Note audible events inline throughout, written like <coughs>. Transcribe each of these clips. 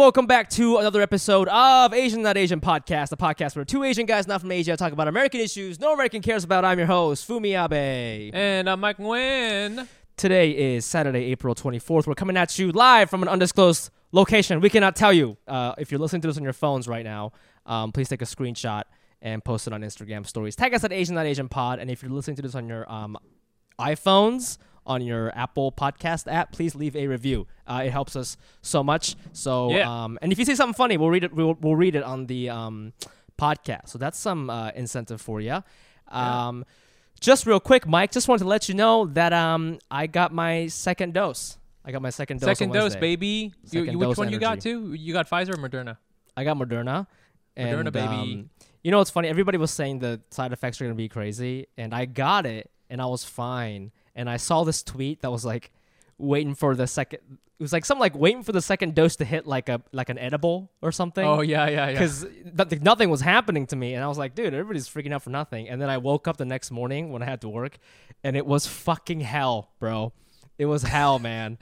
Welcome back to another episode of Asian Not Asian Podcast, the podcast where two Asian guys not from Asia talk about American issues no American cares about. I'm your host, Fumi Abe. And I'm Mike Nguyen. Today is Saturday, April 24th. We're coming at you live from an undisclosed location. We cannot tell you. Uh, if you're listening to this on your phones right now, um, please take a screenshot and post it on Instagram stories. Tag us at Asian Not Asian Pod. And if you're listening to this on your um, iPhones, on your Apple Podcast app, please leave a review. Uh, it helps us so much. So, Yeah. um, and if you see something funny, we'll read it. We'll, we'll read it on the um, podcast. So that's some uh, incentive for you. Um, Just real quick, Mike. Just wanted to let you know that um, I got my second dose. I got my second dose. on Second dose, baby. You, Second you- which dose one you got energy. too? You got Pfizer or Moderna? I got Moderna. Moderna, baby. um, you know what's funny? Everybody was saying the side effects are gonna be crazy, and I got it, and I was fine. And I saw this tweet that was like, waiting for the second. It was like something like waiting for the second dose to hit like a like an edible or something. Oh yeah, yeah, yeah. Because nothing was happening to me, and I was like, dude, everybody's freaking out for nothing. And then I woke up the next morning when I had to work, and it was fucking hell, bro. It was hell, man.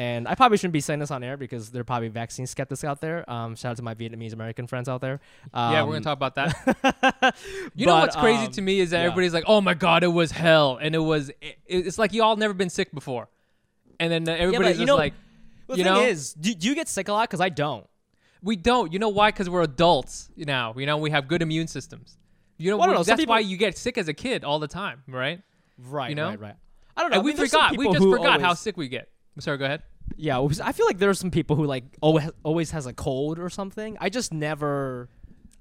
And I probably shouldn't be saying this on air because there are probably vaccine skeptics out there. Um, shout out to my Vietnamese American friends out there. Um, yeah, we're gonna talk about that. <laughs> you know but, what's crazy um, to me is that yeah. everybody's like, "Oh my god, it was hell," and it was. It, it's like you all never been sick before, and then everybody's you just know- like, you know, is, do, do you get sick a lot? Because I don't. we don't. You know why? Because we're adults now. You know, we have good immune systems. You know, Well, we- know, that's why you get sick as a kid all the time, right? Right, You know? right, right. I don't know. And I we mean, forgot. We just forgot how sick we get. Sorry, go ahead. Yeah, I feel like there are some people who like always always has a cold or something. I just never.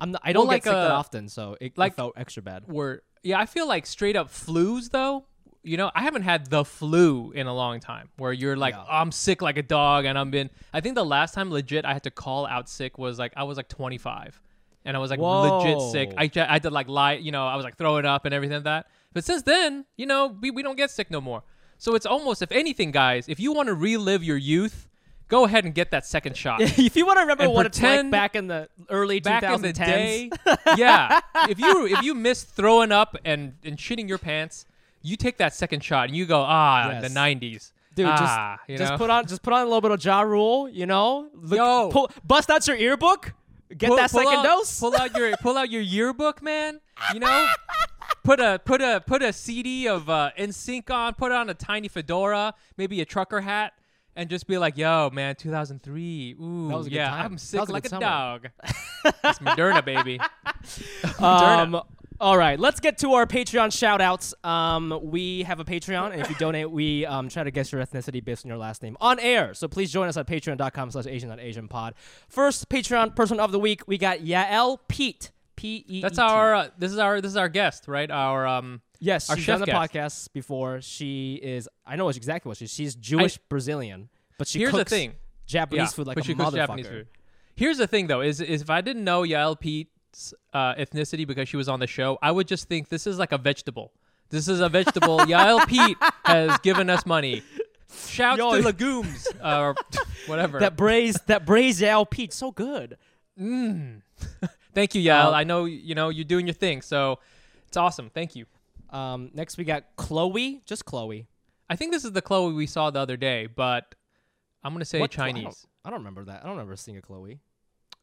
I'm. Not, I don't Well, get like, sick that uh, often, so it, like- it felt extra bad. were yeah, I feel like straight up flus though. You know, I haven't had the flu in a long time where you're like, Yeah. I'm sick like a dog and I'm been I think the last time legit I had to call out sick was like I was like 25 and I was like legit sick. I, I had to like lie, you know, I was like throwing up and everything like that. But since then, you know, we, we don't get sick no more. So it's almost if anything guys, if you want to relive your youth, go ahead and get that second shot. <laughs> if you want to remember And what it's like back in the early back 2010s, in the day, yeah. If you if you miss throwing up and and shitting your pants, you take that second shot and you go ah Yes. the '90s, dude, ah, just just put on just put on a little bit of Ja Rule, you know. Look, Yo. pull, bust out your earbook, get Pull- that pull second out- dose. Pull out your pull out your yearbook, man. You know, <laughs> put a put a put a CD of uh, NSYNC on, put on a tiny fedora, maybe a trucker hat. And just be like, "Yo, man, 2003. Ooh, That was a good yeah, time. I'm sick a like a dog. <laughs> it's Moderna, baby. <laughs> Um, all right, let's get to our Patreon shout outs. Um, we have a Patreon, and if you donate, we um, try to guess your ethnicity based on your last name on air. So please join us at patreon.com slash Asian pod. First Patreon person of the week, we got Yael Pete. P E. That's our. Uh, this is our. This is our guest, right? Our um. Yes, our she's chef done the guest. podcast before. She is. I know exactly what she is. She's Jewish Brazilian, but she Here's the thing. Japanese yeah, food like but a she motherfucker. Japanese food. Here's the thing, though, is, is if I didn't know Yael Pete's uh, ethnicity because she was on the show, I would just think this is like a vegetable. This is a vegetable. <laughs> Yael Pete has given us money. Shout Yo, to legumes uh, or <laughs> whatever. That braised that braised Yael Pete, so good. <laughs> Thank you, Yael. Um, I know you know you're doing your thing, so it's awesome. Thank you. Um, next we got Chloe, just Chloe. I think this is the Chloe we saw the other day, but I'm gonna say What Chlo- I Chinese. don't, I don't remember that. I don't remember seeing a Chloe.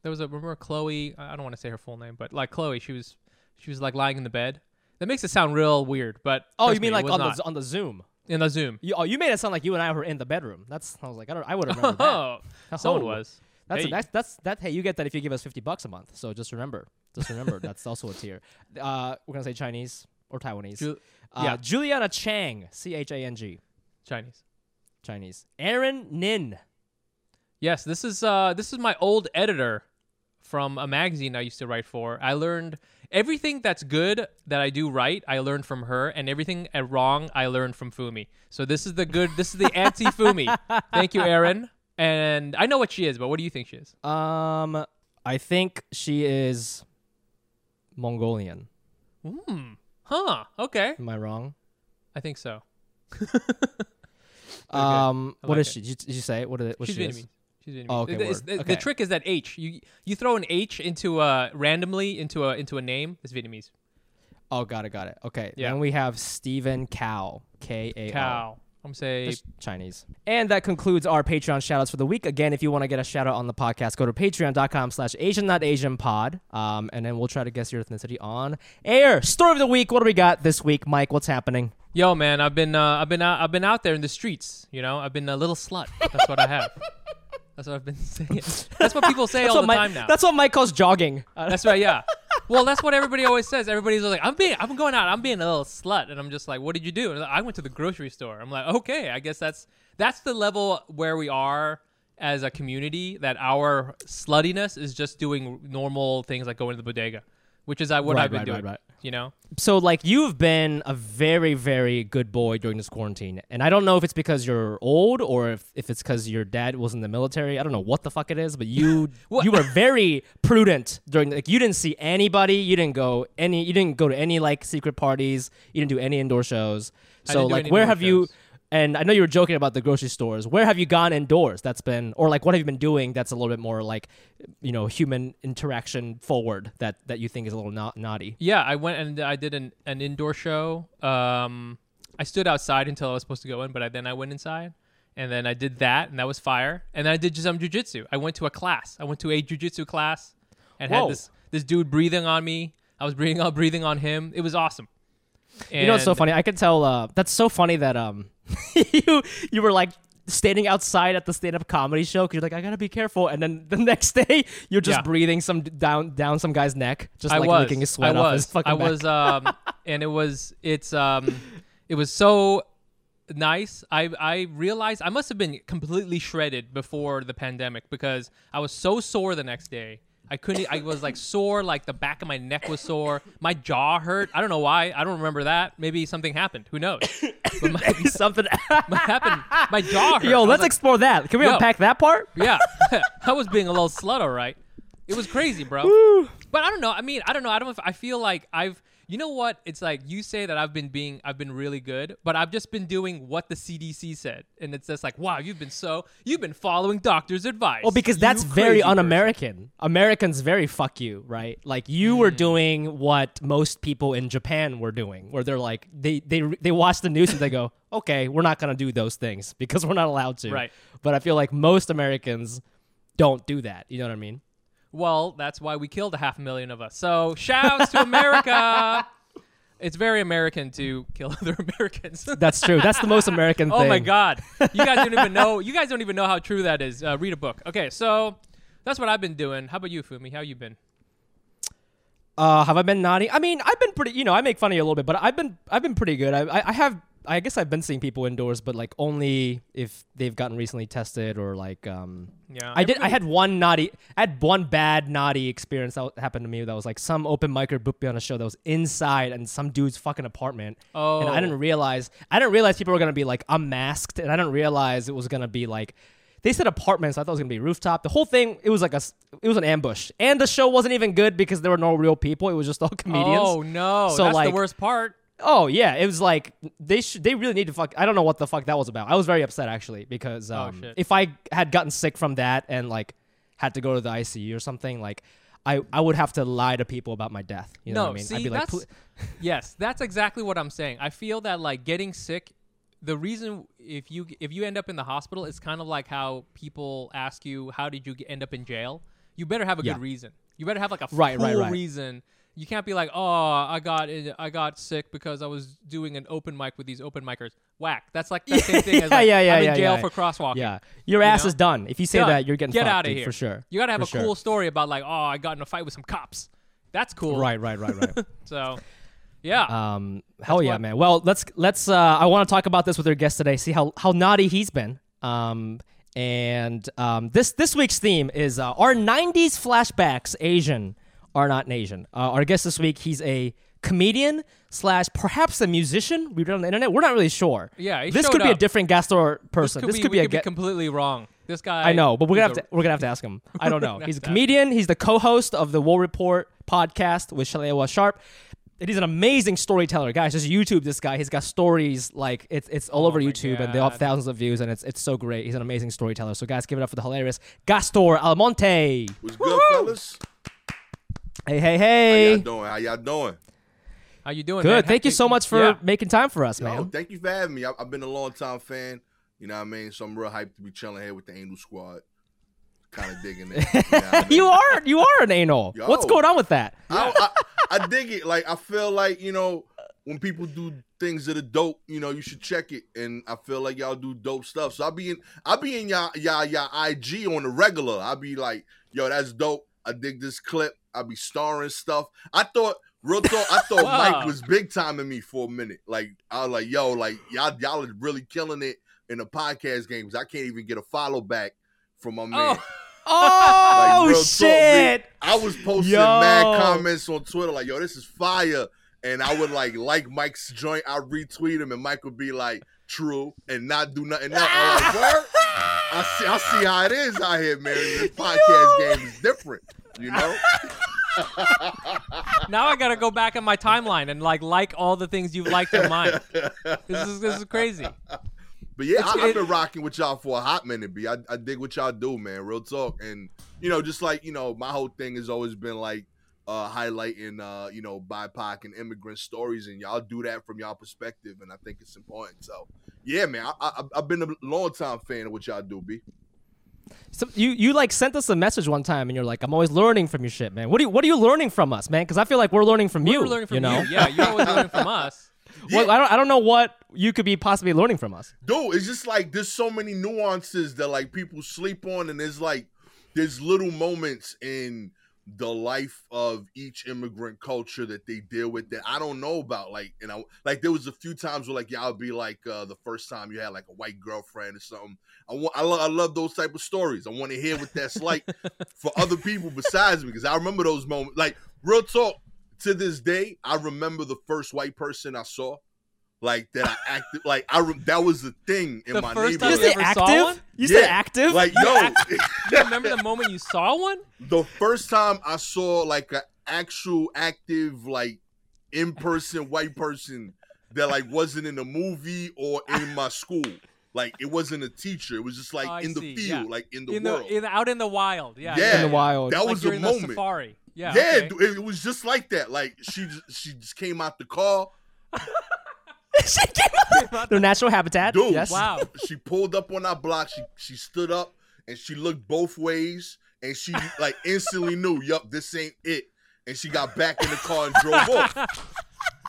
There was a remember Chloe. I don't want to say her full name, but like Chloe, she was she was like lying in the bed. That makes it sound real weird, but Oh, you mean me, like on not. the on the Zoom? in the Zoom? You, oh, you made it sound like you and I were in the bedroom. That's I was like I don't I would remember <laughs> remembered that. Oh, it was. That's Hey. that's that's that. Hey, you get that if you give us fifty bucks a month. So just remember, just remember that's <laughs> also a tier. Uh, we're gonna say Chinese or Taiwanese. Ju- uh, yeah. Juliana Chang, C H A N G, Chinese. Chinese. Aaron Nin. Yes, this is uh this is my old editor from a magazine I used to write for. I learned everything that's good that I do right, I learned from her, and everything wrong I learned from Fumi. So this is the good. This is the <laughs> anti Fumi. Thank you, Aaron. And I know what she is, but what do you think she is? Um, I think she is Mongolian. Hmm. Huh. Okay. Am I wrong? I think so. <laughs> Um, like is it. she? Did you, did you say what? Is, what She's she is? Vietnamese. She's Vietnamese. Oh, okay, The- word. the, trick is that H. You you throw an H into a randomly into a into a name. It's Vietnamese. Oh, got it, got it. Okay. Yeah. Then we have Stephen Kao. K A O. Kao. I'm say Just Chinese. And that concludes our Patreon shoutouts for the week. Again, if you want to get a shout out on the podcast, go to patreon.com slash Asian not Asian pod. Um, and then we'll try to guess your ethnicity on air. Story of the week. What do we got this week, Mike? What's happening? Yo, man, I've been uh, I've been out, I've been out there in the streets. You know, I've been a little slut. That's what I have. <laughs> That's what I've been saying. That's what people say That's all what the Mike, time now. That's what Mike calls jogging. Uh, That's right. Yeah. Well, that's what everybody always says. Everybody's like, "I'm being, I'm going out. I'm being a little slut," and I'm just like, "What did you do?" And I went to the grocery store. I'm like, "Okay, I guess that's that's the level where we are as a community. That our sluttiness is just doing normal things like going to the bodega, which is uh, what Right, I've been right, doing. right, right. You know? so like you've been a very very good boy during this quarantine and i don't know if it's because you're old or if, if it's because your dad was in the military i don't know what the fuck it is but you <laughs> you were very prudent during like you didn't see anybody you didn't go any you didn't go to any like secret parties you didn't do any indoor shows so like where indoor have you shows. And i know you were joking about the grocery stores where have you gone indoors that's been or like what have you been doing that's a little bit more like you know human interaction forward that that you think is a little na- naughty Yeah, I went and I did an, an indoor show. Um, I stood outside until I was supposed to go in, but I, then I went inside, and then I did that, and that was fire. And then I did some jujitsu. I went to a class. I went to a jujitsu class, and Whoa. had this this dude breathing on me. I was breathing on breathing on him. It was awesome. You know what's so funny? I could tell. Uh, that's so funny that um, <laughs> you you were like standing outside at the stand-up comedy show because you're like, I gotta be careful, and then the <laughs> next day you're just Yeah. breathing some down down some guy's neck, just I like was. licking his sweat I off was. his fucking I back. was. Um, <laughs> and it was. It's. Um, it was so nice. I I realized I must have been completely shredded before the pandemic because I was so sore the next day. I couldn't. I was like sore. Like the back of my neck was sore. My jaw hurt. I don't know why. I don't remember that. Maybe something happened. Who knows? <coughs> But my, <laughs> something. <laughs> what happened? My jaw hurt. Yo, let's like, explore that. Can we Yo. unpack that part? <laughs> yeah, I was being a little slut, all right. It was crazy, bro. But I don't know. I mean, I don't know. I don't. know if- I feel like I've. You know what? It's like you say that I've been being. I've been really good, but I've just been doing what the CDC said, and it's just like, wow, you've been so. You've been following doctor's advice. Well, because You that's very un-American. Americans very fuck you, right? Like you were Hmm. doing what most people in Japan were doing, where they're like they they they watch the news and they go, <laughs> okay, we're not gonna do those things because we're not allowed to. Right. But I feel like most Americans don't do that. You know what I mean? Well, that's why we killed a half a million of us. So shouts to America. <laughs> It's very American to kill other <laughs> Americans. That's true. That's the most American thing. Oh my God! You guys don't even know. <laughs> You guys don't even know how true that is. Uh, read a book. Okay, so that's what I've been doing. How about you, Fumi? How you been? Uh, have I been naughty? I mean, I've been pretty. You know, I make fun of you a little bit, but I've been I've been pretty good. I I, I have. I guess I've been seeing people indoors, but like only if they've gotten recently tested or like um. Yeah, I did. I had one naughty. I had one bad naughty experience that happened to me. That was like some open micer booked me on a show that was inside and some dude's fucking apartment. Oh. And I didn't realize. I didn't realize people were gonna be like unmasked, and I didn't realize it was gonna be like. They said apartments. I thought it was gonna be rooftop. The whole thing. It was like a, It was an ambush, and the show wasn't even good because there were no real people. It was just all <laughs> comedians. Oh no, So, that's like- the worst part. Oh yeah, it was like they should. They really need to fuck. I don't know what the fuck that was about. I was very upset actually because um, Oh, if I had gotten sick from that and like had to go to the ICU or something, like I I would have to lie to people about my death. You know no, what I mean? see, I'd be like, that's <laughs> yes, that's exactly what I'm saying. I feel that like getting sick. The reason if you if you end up in the hospital, it's kind of like how people ask you, "How did you end up in jail?" You better have a Yeah. good reason. You better have like a Right, full right, right. reason. You can't be like, "Oh, I got in- I got sick because I was doing an open mic with these open micers." Whack. That's like the same <laughs> thing as like, yeah, yeah, I'm in jail yeah. for crosswalking. yeah, your ass know? is done. If you say Done. that, you're getting get fucked, out of dude, here for sure. You gotta have For a sure. cool story about like, "Oh, I got in a fight with some cops." That's cool. Right, right, right, right. <laughs> So, yeah. Um, hell yeah, what- man. Well, let's let's. Uh, I want to talk about this with our guest today. See how how naughty he's been. Um, and um, this this week's theme is uh, our '90s flashbacks. Asian are not Asian. Uh, our guest this week, he's a comedian slash perhaps a musician. We read on the internet. We're not really sure. Yeah, he this showed could be a different guest or this person. could This be, could we be a could be ge- completely wrong. This guy. I know, but we're gonna is have a- to we're gonna have to ask him. <laughs> I don't know. He's a have to ask comedian. He's the co-host of the War Report podcast with Shalewa Sharp. And he's an amazing storyteller, guys. Just YouTube this guy. He's got stories like it's it's all Oh over my YouTube, and they all have thousands of views, and it's it's so great. He's an amazing storyteller. So guys, give it up for the hilarious Gastor Almonte. What's good, fellas? Hey, hey, hey. How y'all doing? How y'all doing? How you doing? Good. man? Thank you so much for Yeah. making time for us, Yo, man. thank you for having me. I, I've been a long time fan. You know what I mean? So I'm real hyped to be chilling here with the Angel Squad. Kind of digging it. You, know I <laughs> mean? You are you are an anal. Yo. What's going on with that? I, I, I dig it. Like I feel like you know when people do things that are dope, you know you should check it. And I feel like y'all do dope stuff. So I'll be in I'll be in y'all y'all y'all IG on the regular. I'll be like, yo, that's dope. I dig this clip. I be starring stuff. I thought. Real talk, I thought <laughs> Wow. Mike was big time in me for a minute. Like I was like, yo, like y'all, y'all are really killing it in the podcast games. I can't even get a follow back from my man. Oh, <laughs> Oh talk, shit! I was posting Yo. mad comments on Twitter like, "Yo, this is fire," and I would like like Mike's joint. I retweet him, and Mike would be like, "True," and not do nothing else. I'm like? <laughs> I see, I see how it is out here, man. This podcast game is different, you know. <laughs> now I gotta go back in my timeline and like like all the things you've liked in mine. This is this is crazy. But yeah, I, I've been rocking with y'all for a hot minute. B, I, I dig what y'all do, man. Real talk, and you know, just like you know, my whole thing has always been like uh highlighting uh you know BIPOC and immigrant stories, and y'all do that from y'all perspective, and I think it's important. So yeah, man, I, I, I've been a long time fan of what y'all do, B. So you you like sent us a message one time, and you're like, "I'm always learning from your shit, man." What do you what are you learning from us, man? Because I feel like we're learning from you. We're learning from you know, Yeah, you're always learning from <laughs> us. Well, I don't I don't know what you could be possibly learning from us. dude it's just like there's so many nuances that like people sleep on and there's like there's little moments in the life of each immigrant culture that they deal with that I don't know about. Like, you know, like there was a few times where like y'all be like uh, the first time you had like a white girlfriend or something. I want, I, lo- I love those type of stories. I want to hear what that's like <laughs> for other people besides me because I remember those moments. Like real talk, to this day, I remember the first white person I saw. Like that, I acted like I. Re- that was a thing in The my first You time neighborhood. say ever saw active? one? You Yeah, say active? Like yo, <laughs> You remember the moment you saw one? the first time I saw like an actual active like in person white person that like wasn't in a movie or in <laughs> my school. Like it wasn't a teacher. It was just like Oh, in the see, field, yeah. like in the in world. the in, out in the wild. Yeah, Yeah. in the wild. that Like was you're a in moment. the safari. Yeah, yeah, okay. it, it was just like that. Like she just, she just came out the car, <laughs> <laughs> Their natural habitat. dude. Yes. Wow. <laughs> She pulled up on our block. She she stood up and she looked both ways and she like instantly knew, yup, this ain't it. And she got back in the car and drove off. <laughs>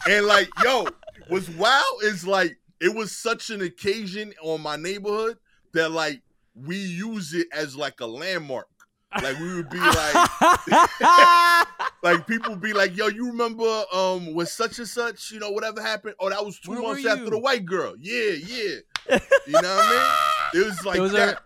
And like, yo, what's wild is like it was such an occasion on my neighborhood that like we use it as like a landmark. Like we would be like, <laughs> like people be like, "Yo, you remember um when such and such, you know, whatever happened? Oh, that was two Where months after you?" the white girl. Yeah, yeah. <laughs> You know what I mean? It was like that.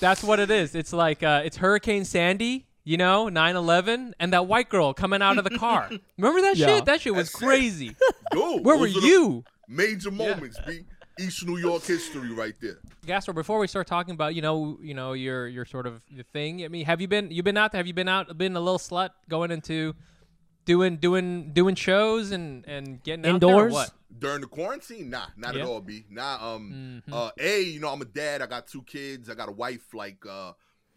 That's what it is. It's like uh, it's Hurricane Sandy, you know, 9/11, and that white girl coming out of the car. <laughs> Remember that Yeah. shit? That shit was That's it. crazy. Dude, Where were those are the you? Major moments, B. East New York history right there. Gastor, before we start talking about, you know, you know, your your sort of the thing. I mean, have you been you been out have you been out been a little slut going into doing doing doing shows and and getting out there Indoors? what? During the quarantine, nah, not Yeah. at all, B. Nah, um, Mhm. uh, a, you know, I'm a dad. I got two kids. I got a wife. Like, uh,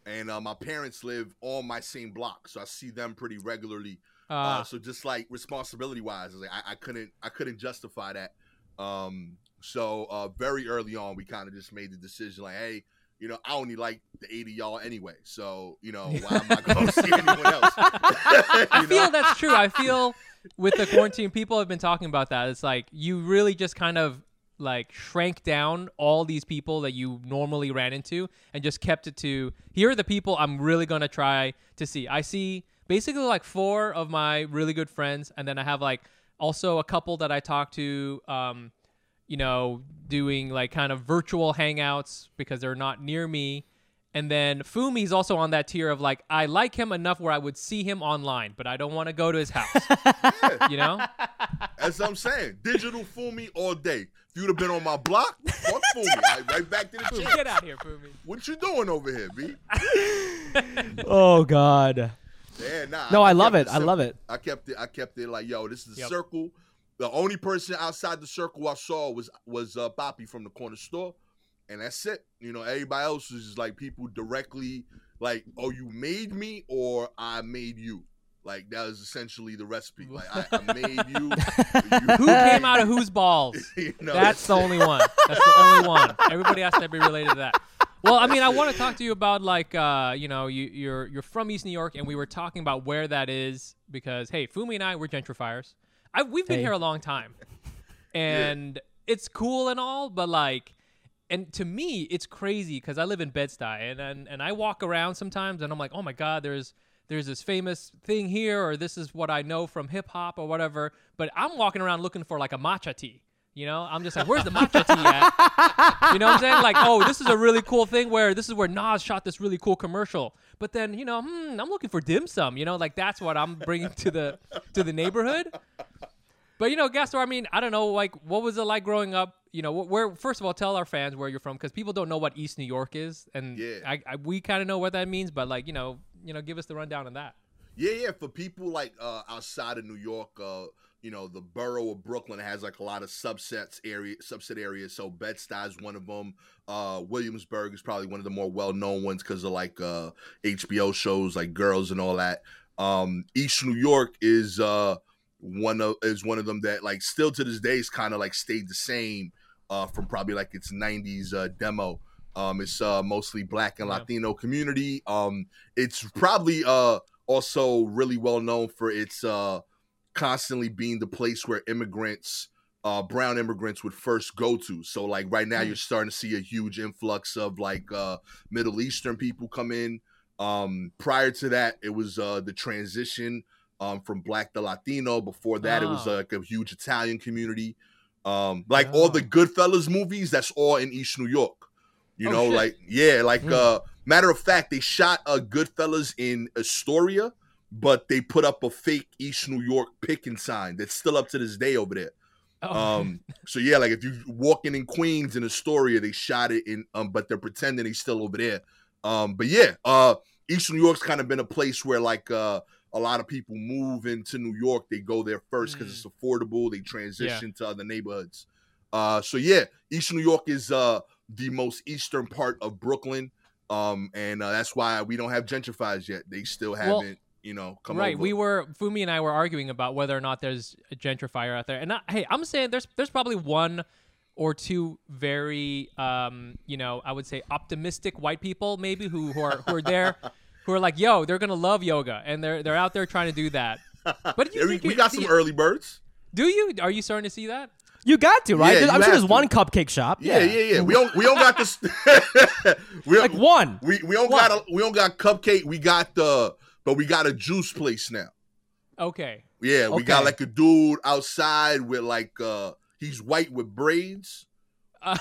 and uh, my parents live on my same block, so I see them pretty regularly. Uh, Uh, so just like responsibility wise, like, I, I couldn't, I couldn't justify that. Um, so uh, very early on, we kind of just made the decision, like, hey, you know, I only like the eight of y'all anyway. So you know, why am I going to see anyone else? <laughs> I feel know? that's true. I feel <laughs> with the quarantine, people have been talking about that. It's like you really just kind of like shrank down all these people that you normally ran into and just kept it to here are the people I'm really gonna try to see. I see basically like four of my really good friends, and then I have like also a couple that I talk to. Um, you know, doing like kind of virtual hangouts because they're not near me. And then Fumi's also on that tier of like, I like him enough where I would see him online, but I don't want to go to his house. <laughs> you know? That's what I'm saying. Digital Fumi all day. If you'd have been on my block, fuck Fumi. <laughs> Like, right back to the Fumi, chase. Get out here, Fumi. What you doing over here, B? <laughs> oh God. Yeah, nah. No, I love kept it. I love it. I kept it. I kept it like, yo, this is a Yep. circle. The only person outside the circle I saw was was uh, Poppy from the corner store, and that's it. You know, everybody else was just like people directly like, oh, you made me or I made you. Like that was essentially the recipe. Like I, I made you. you Who <laughs> came out of whose balls? <laughs> you know, That's the only one. That's the only one. Everybody has to be related to that. Well, I mean, I want to talk to you about like, uh, you know, you, you're you're from East New York, and we were talking about where that is because, hey, Fumi and I we're gentrifiers. I, we've been Hey. here a long time, <laughs> and it's cool and all, but like, and to me, it's crazy because I live in Bed Stuy, and, and and I walk around sometimes, and I'm like, oh my god, there's there's this famous thing here, or this is what I know from hip hop or whatever. But I'm walking around looking for like a matcha tea. You know, I'm just like, where's the matcha tea at? You know what I'm saying? Like, oh, this is a really cool thing where this is where Nas shot this really cool commercial. But then, you know, hmm, I'm looking for dim sum. You know, like that's what I'm bringing to the to the neighborhood. But you know, Gastor, I mean, I don't know, like, what was it like growing up? You know, where first of all, tell our fans where you're from because people don't know what East New York is, and Yeah. I, I, we kind of know what that means. But like, you know, you know, give us the rundown on that. Yeah, yeah. For people like uh, outside of New York, uh, you know, the borough of Brooklyn has like a lot of subsets area, subset areas. So Bed Stuy is one of them. Uh, Williamsburg is probably one of the more well known ones because of like uh, HBO shows like Girls and all that. Um, East New York is uh, one of is one of them that like still to this day is kind of like stayed the same uh, from probably like its '90s uh, demo. Um, it's uh, mostly Black and Yeah. Latino community. Um, it's probably uh also really well known for its uh constantly being the place where immigrants uh brown immigrants would first go to so like right now you're starting to see a huge influx of like uh middle eastern people come in um prior to that it was uh the transition um from black to latino before that it was Oh. uh, like a huge italian community um like all the Oh. goodfellas movies that's all in east new york you Oh, know shit. like yeah like Hmm. uh matter of fact they shot a goodfellas in astoria but they put up a fake east new york picking sign that's still up to this day over there. Oh, um so yeah like if you walking in queens in astoria they shot it in um but they're pretending he's still over there. Um but yeah uh east new york's kind of been a place where like uh a lot of people move into new york. They go there first because Mm. it's affordable. They transition to other neighborhoods. Uh so yeah east new york is uh the most eastern part of brooklyn. Um and uh, that's why we don't have gentrifiers yet. They still haven't you know come on. right. over. We were Fumi and I were arguing about whether or not there's a gentrifier out there, and I, hey, I'm saying there's there's probably one or two very um you know I would say optimistic white people maybe who who are who are there who are like yo they're gonna love yoga and they're they're out there trying to do that. <laughs> But you Yeah, we, we got some you- early birds Do you are you starting to see that? You got to right. Yeah, I'm sure there's to. one cupcake shop. yeah yeah yeah we don't we don't got this <laughs> we like one. We we don't What? got a, we don't got cupcake. We got the but we got a juice place now. Okay. Yeah, we got like a dude outside with like uh he's white with braids. <laughs> Uh,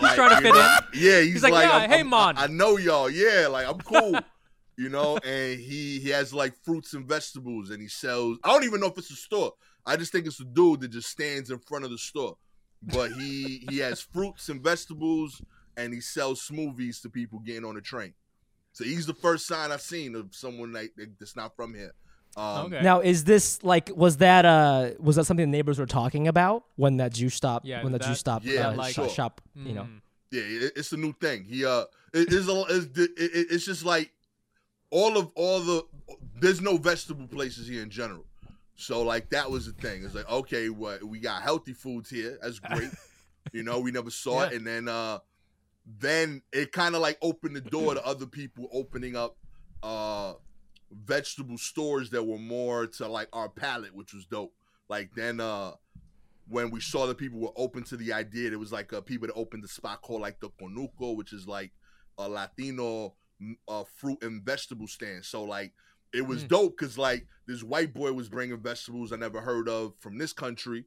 Like, trying to fit know, Yeah, he's, like, "Yeah, I'm- hey, I'm- man." I, I know y'all. Yeah, like I'm cool. <laughs> you know, and he he has like fruits and vegetables, and he sells. I don't even know if it's a store. I just think it's a dude that just stands in front of the store. But he he has fruits and vegetables, and he sells smoothies to people getting on the train. So he's the first sign I've seen of someone like that's not from here. Um, Okay. Now, is this like was that uh was that something the neighbors were talking about when that juice stop Yeah, when the that- juice stop yeah, uh, like- shop, shop you know Mm. Yeah, it, it's a new thing. He uh, it, it's a it's, it, it- it's just like all of all the there's no vegetable places here in general. So like that was the thing. It's like okay, what we got healthy foods here. That's great. <laughs> you know, we never saw it, and then uh, then it kind of like opened the door to other people opening up uh vegetable stores that were more to like our palate, which was dope. Like then uh when we saw that people were open to the idea, it was like uh, people that opened the spot called like the Conuco, which is like a Latino uh, fruit and vegetable stand. So like it was Mm. dope because like this white boy was bringing vegetables I never heard of from this country.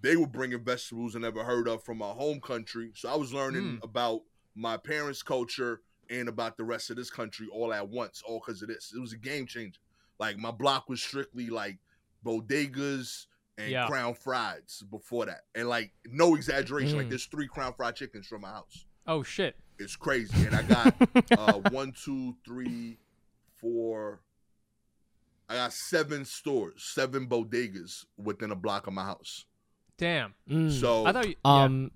They were bringing vegetables I never heard of from my home country. So I was learning Mm. about my parents' culture and about the rest of this country all at once, all because of this. It was a game changer. Like my block was strictly like bodegas and Yeah. crown fries before that. And like no exaggeration, like Mm. there's three crown fried chickens from my house. Oh shit. It's crazy. And I got <laughs> uh one, two, three, four. I got seven stores, seven bodegas within a block of my house. Damn. Mm. So I thought you. yeah. um,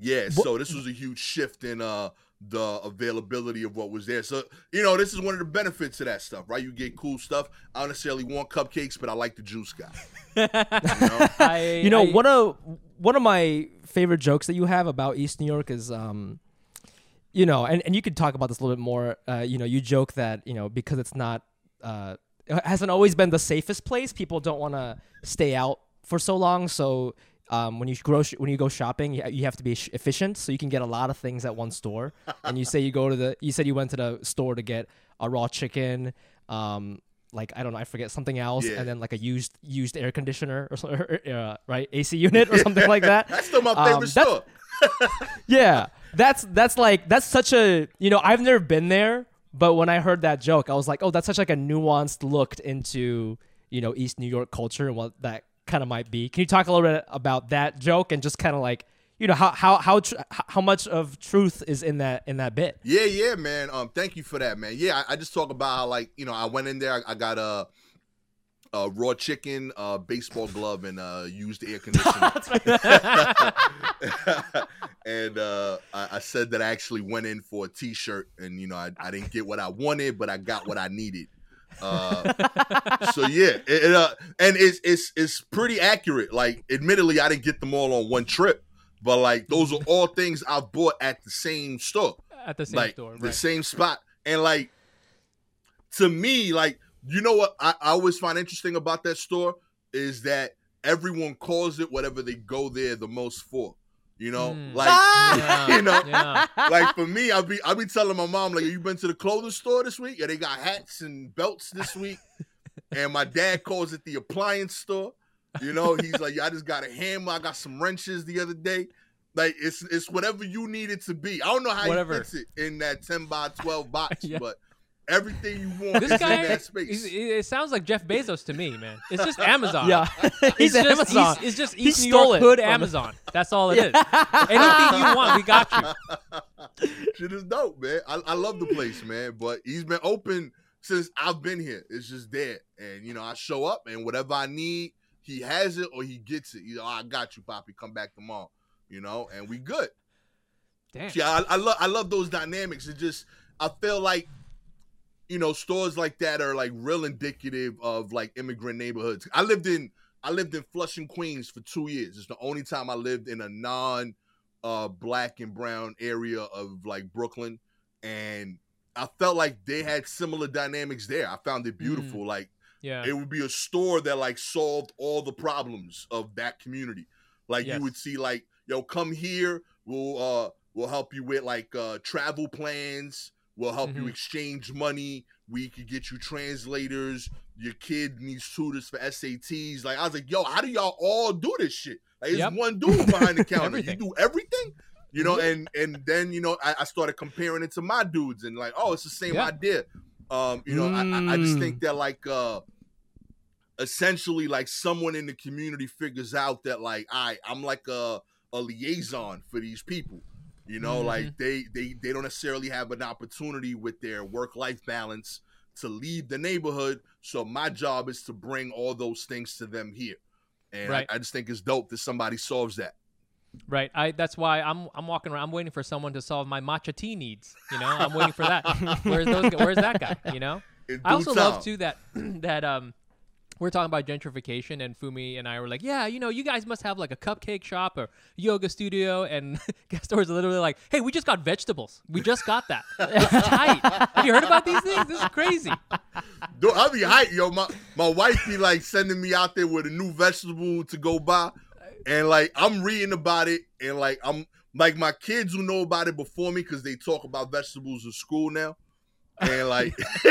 yeah, What- so this was a huge shift in uh the availability of what was there. So you know, this is one of the benefits of that stuff, right? You get cool stuff. I don't necessarily want cupcakes, but I like the juice guy. <laughs> You know? I, <laughs> you know I- one of one of my favorite jokes that you have about East New York is um you know and, and you could talk about this a little bit more uh, you know you joke that you know because it's not uh it hasn't always been the safest place people don't want to stay out for so long so um, when you grow when you go shopping you, you have to be sh- efficient so you can get a lot of things at one store <laughs> and you say you go to the you said you went to the store to get a raw chicken um like I don't know I forget something else Yeah. and then like a used used air conditioner or something <laughs> uh, right AC unit or <laughs> something like that That's still my Um, favorite that's- store. yeah that's that's like that's such a you know i've never been there but when i heard that joke i was like oh that's such like a nuanced look into you know east new york culture and what that kind of might be can you talk a little bit about that joke and just kind of like you know how how how tr- how much of truth is in that in that bit Yeah, yeah, man. Um, thank you for that, man. Yeah, I, I just talk about how like you know I went in there, I, I got a. Uh, raw chicken, uh, baseball glove, and uh, used air <laughs> conditioner. <laughs> and uh, I, I said that I actually went in for a T-shirt, and you know I, I didn't get what I wanted, but I got what I needed. Uh, so yeah, it, it, uh, and it's it's it's pretty accurate. Like, admittedly, I didn't get them all on one trip, but like those are all things I've bought at the same store at the same like store. the same spot and like to me like you know what I, I always find interesting about that store is that everyone calls it whatever they go there the most for you know Mm. like Yeah, <laughs> you know yeah. like for me i'll be i'll be telling my mom like you been to the clothing store this week yeah they got hats and belts this week <laughs> and my dad calls it the appliance store you know he's like yeah, i just got a hammer i got some wrenches the other day like it's it's whatever you need it to be i don't know how Whatever. he fits it in that 10 by 12 box <laughs> Yeah. but everything you want This guy, in that space it sounds like Jeff Bezos to me, man. It's just <laughs> Amazon. yeah He's <laughs> he's just amazon East, it's just He East New stole York it hood from- Amazon. That's all it is. Anything you want, we got you. <laughs> shit is dope man I, I love the place man but he's been open since i've been here it's just there and you know i show up and whatever i need he has it or he gets it you oh, know i got you poppy come back tomorrow you know and we good Damn. Yeah, I, I love I love those dynamics. It just I feel like you know stores like that are like real indicative of like immigrant neighborhoods. I lived in I lived in Flushing, Queens for two years. It's the only time I lived in a non uh black and brown area of like Brooklyn, and I felt like they had similar dynamics there. I found it beautiful. Like Yeah. it would be a store that like solved all the problems of that community. Like Yes. you would see like, yo, come here, we'll uh we'll help you with like uh travel plans, we'll help you Mhm. exchange money, we could get you translators, your kid needs tutors for SATs. Like I was like, yo, how do y'all all do this shit? Like it's Yep. one dude behind the <laughs> counter. you do everything? You know, and and then you know, I, I started comparing it to my dudes and like, oh, it's the same Yeah. idea. Um, you know, I, I- I just Mm. think that like uh essentially like someone in the community figures out that like I I'm like a a liaison for these people. You know, Mhm. like they they they don't necessarily have an opportunity with their work life balance to leave the neighborhood. So my job is to bring all those things to them here. And Right. I, I just think it's dope that somebody solves that. Right. I that's why I'm I'm walking around. I'm waiting for someone to solve my matcha tea needs. You know, I'm waiting for that. <laughs> Where's those? Where's that guy? You know. I also time. love too that <clears throat> that um we're talking about gentrification and Fumi and I were like, yeah, you know, you guys must have like a cupcake shop or yoga studio and <laughs> Gastor's literally like, hey, we just got vegetables. We just got that. It's tight. Have you heard about these things? This is crazy. Dude, I'll be hyped, yo. My my wife be like sending me out there with a new vegetable to go buy, and like I'm reading about it, and like I'm like my kids who know about it before me because they talk about vegetables in school now, and <laughs> like <laughs>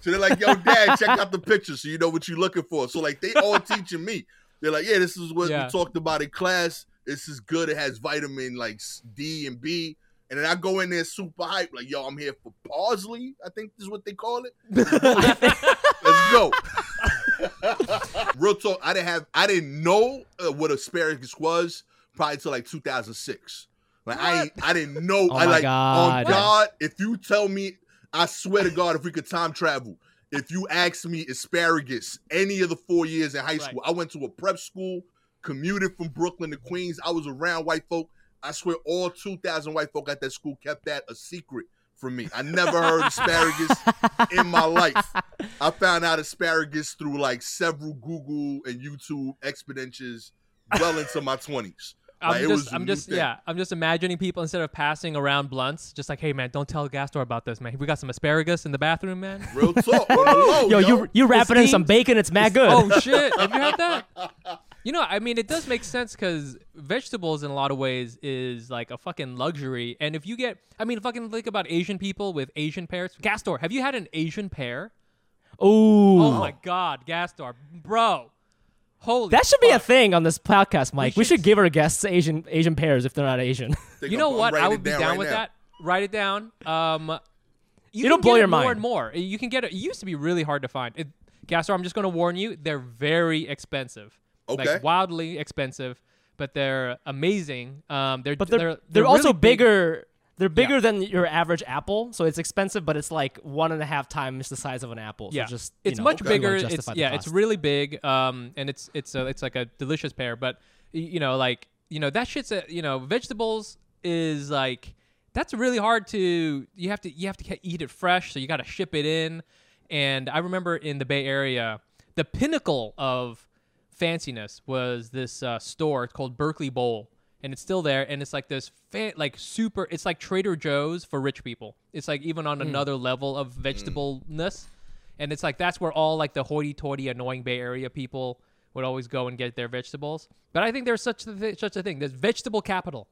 so they're like, "Yo, Dad, check out the picture so you know what you're looking for." So like they all teaching me. They're like, "Yeah, this is what Yeah. we talked about in class. This is good. It has vitamin like d and B." And then I go in there super hype, like, "Yo, I'm here for parsley. I think is what they call it." <laughs> Let's go. real talk. I didn't have. I didn't know uh, what asparagus was probably till like 2006. Like I, I didn't know. Oh I my like God. on God. If you tell me, I swear to God, if we could time travel, if you ask me asparagus, any of the four years in high Right. school, I went to a prep school, commuted from Brooklyn to Queens. I was around white folk. I swear, all 2,000 white folk at that school kept that a secret from me. I never heard <laughs> asparagus in my life. I <laughs> found out asparagus through like several Google and YouTube exponentials well into my 20s. I'm Like, just, a I'm just, thing. yeah, I'm just imagining people instead of passing around blunts, just like, hey man, don't tell Gastor about this, man. We got some asparagus in the bathroom, man. <laughs> Real talk. on the low, Yo, you you wrap it in some bacon. It's mad good. Oh shit! <laughs> Have you had that? You know, I mean, it does make sense because vegetables, in a lot of ways, is like a fucking luxury. And if you get, I mean, fucking think about Asian people with Asian pears. Gastor, have you had an Asian pear? Ooh. Oh my god, Gastor, bro, holy! That should be a thing on this podcast, Mike. We should, should- give our guests Asian Asian pears if they're not Asian. Think You know what? I would be down down right with now. that. Write it down. Um, you It'll can blow get your it more mind. and more. You can get it. It used to be really hard to find. It, Gastor, I'm just going to warn you. They're very expensive. Okay. Like wildly expensive, but they're amazing. Um, they're But they're they're, they're, also really big. bigger. They're bigger than your average apple, so it's expensive, but it's like one and a half times the size of an apple. So Yeah, just you it's know, much bigger. It's yeah, it's really big. Um, and it's it's a, it's like a delicious pear. But you know, like you know, that shit's a you know, vegetables is like that's really hard to you have to you have to eat it fresh, so you got to ship it in. And I remember in the Bay Area, the pinnacle of fanciness was this uh, store called Berkeley Bowl, and it's still there. And it's like this, fan- like super. It's like Trader Joe's for rich people. It's like even on hmm. another level of hmm. vegetableness, and it's like that's where all like the hoity-toity, annoying Bay Area people would always go and get their vegetables. But I think there's such a th- such a thing. There's vegetable capital.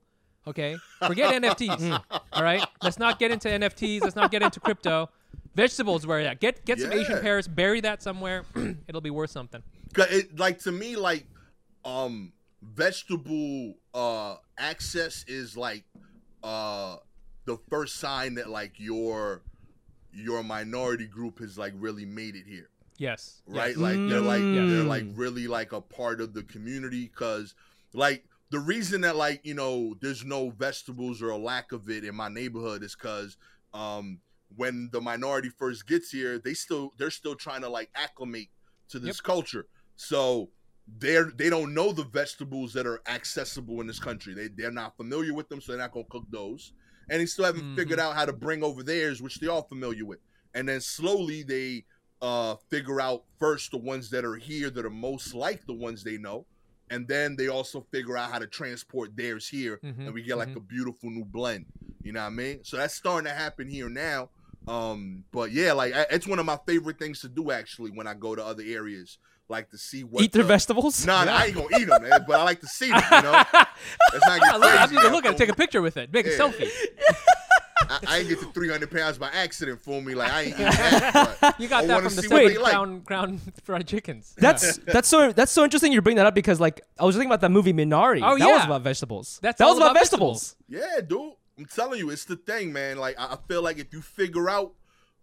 Okay, forget <laughs> NFTs. Hmm. All right, let's not get into NFTs. Let's not get into crypto. Vegetables, where that get get some Asian pears, bury that somewhere. <clears throat> It'll be worth something. it like to me like um vegetable uh access is like uh the first sign that like your your minority group has like really made it here Yes. right Yes. like they're like Mm. they're like really like a part of the community because like the reason that like you know there's no vegetables or a lack of it in my neighborhood is because um when the minority first gets here they still they're still trying to like acclimate to this culture so they're they don't know the vegetables that are accessible in this country. They they're not familiar with them so they're not gonna cook those. And they still haven't Mhm. figured out how to bring over theirs which they are familiar with. And then slowly they uh figure out first the ones that are here that are most like the ones they know. And then they also figure out how to transport theirs here Mhm, and we get like mhm. a beautiful new blend. You know what i mean? So that's starting to happen here now. Um but yeah like I, it's one of my favorite things to do actually when i go to other areas like to see what Eat their the- vegetables. Nah, nah, I ain't gonna eat them, man, but I like to see them. You know, <laughs> let's not get I look, I'm crazy. gonna look at it, take a picture with it, make a selfie. I, I ain't get to 300 pounds by accident for me. Like I ain't eating that. <laughs> but You got I that from the see what like. crown, crown <laughs> fried chickens. That's that's so that's so interesting. You bring that up because like I was thinking about that movie Minari. Oh, that was yeah. about vegetables. That's that all was about, about vegetables. Yeah, dude. I'm telling you, it's the thing, man. Like I I feel like if you figure out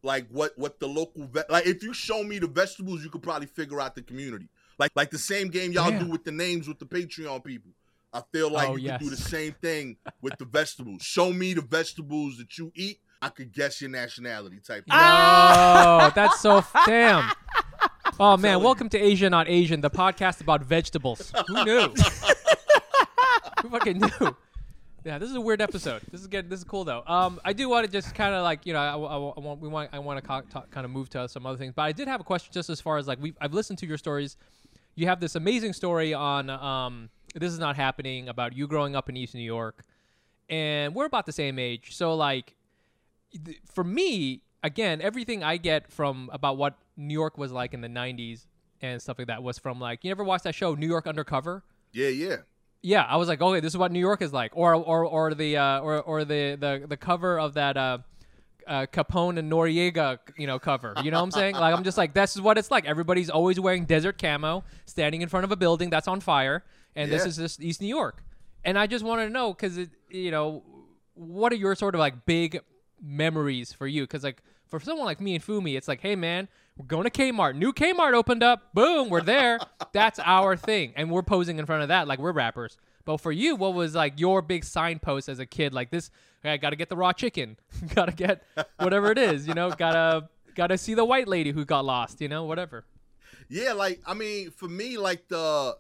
like what what the local ve- like if you show me the vegetables, you could probably figure out the community. Like like the same game y'all Yeah. do with the names with the Patreon people. I feel like Oh, you yes. could do the same thing <laughs> with the vegetables. Show me the vegetables that you eat. I could guess your nationality type. Oh, <laughs> that's so damn. <laughs> Oh man, welcome to Asia Not Asian, the podcast about vegetables. Who knew? Who fucking knew? Yeah, this is a weird episode. This is good. This is cool though. Um, I do want to just kind of like you know, I, I, I want we want I want to kind of move to some other things, but I did have a question just as far as like we I've listened to your stories. You have this amazing story on um, this is not happening about you growing up in East New York, and we're about the same age. So like, th- for me, again, everything I get from about what New York was like in the '90s and stuff like that was from like you ever watched that show New York Undercover? Yeah, yeah. Yeah, I was like, okay, this is what New York is like, or or or the uh, or or the the the cover of that uh, uh, Capone and Noreaga, you know, cover. You know what I'm saying? Like, I'm just like, this is what it's like. Everybody's always wearing desert camo, standing in front of a building that's on fire, and this is just East New York. And I just wanted to know because it, you know, what are your sort of like big memories for you? Because like For someone like me and Fumi, it's like, hey man, we're going to Kmart. New Kmart opened up. Boom, we're there. <laughs> That's our thing, and we're posing in front of that like we're rappers. But for you, what was like your big signpost as a kid? Like this, hey, I gotta get the raw chicken. <laughs> gotta get whatever it is. You know, <laughs> gotta gotta see the white lady who got lost. You know, whatever. Yeah, like I mean, for me, like the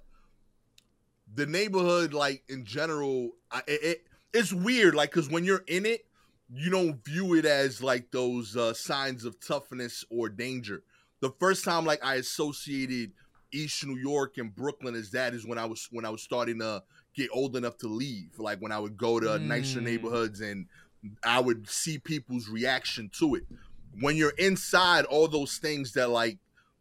the neighborhood, like in general, I, it, it it's weird, like because when you're in it, you don't view it as like those uh, signs of toughness or danger. The first time, like I associated East New York and Brooklyn as that is when I was when I was starting to get old enough to leave. Like when I would go to nicer Mm. neighborhoods and I would see people's reaction to it. When you're inside, all those things that like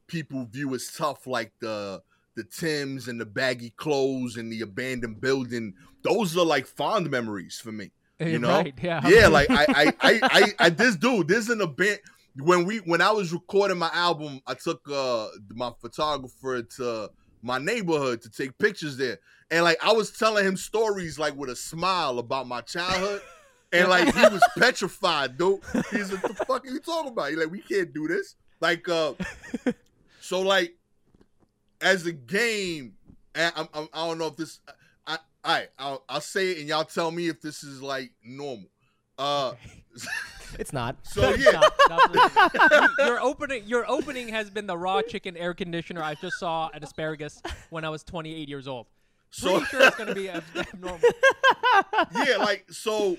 people view as tough, like the the Tims and the baggy clothes and the abandoned building, those are like fond memories for me. <laughs> You know? right, yeah. Yeah, like I I I I, I this dude, this is an event when we when I was recording my album, I took uh my photographer to my neighborhood to take pictures there. And like I was telling him stories like with a smile about my childhood. <laughs> And like he was petrified, dude. He's like, the fuck are you talking about? He's like, we can't do this. Like uh <laughs> so like as a game, I'm, I'm, I don't know if this. I'll, I'll say it, and y'all tell me if this is like normal. Uh, It's not. <laughs> so yeah, Stop, stop your opening your opening has been the raw chicken air conditioner I just saw at Asparagus when I was 28 years old. so Pretty sure it's gonna be ab- <laughs> abnormal. yeah, like so,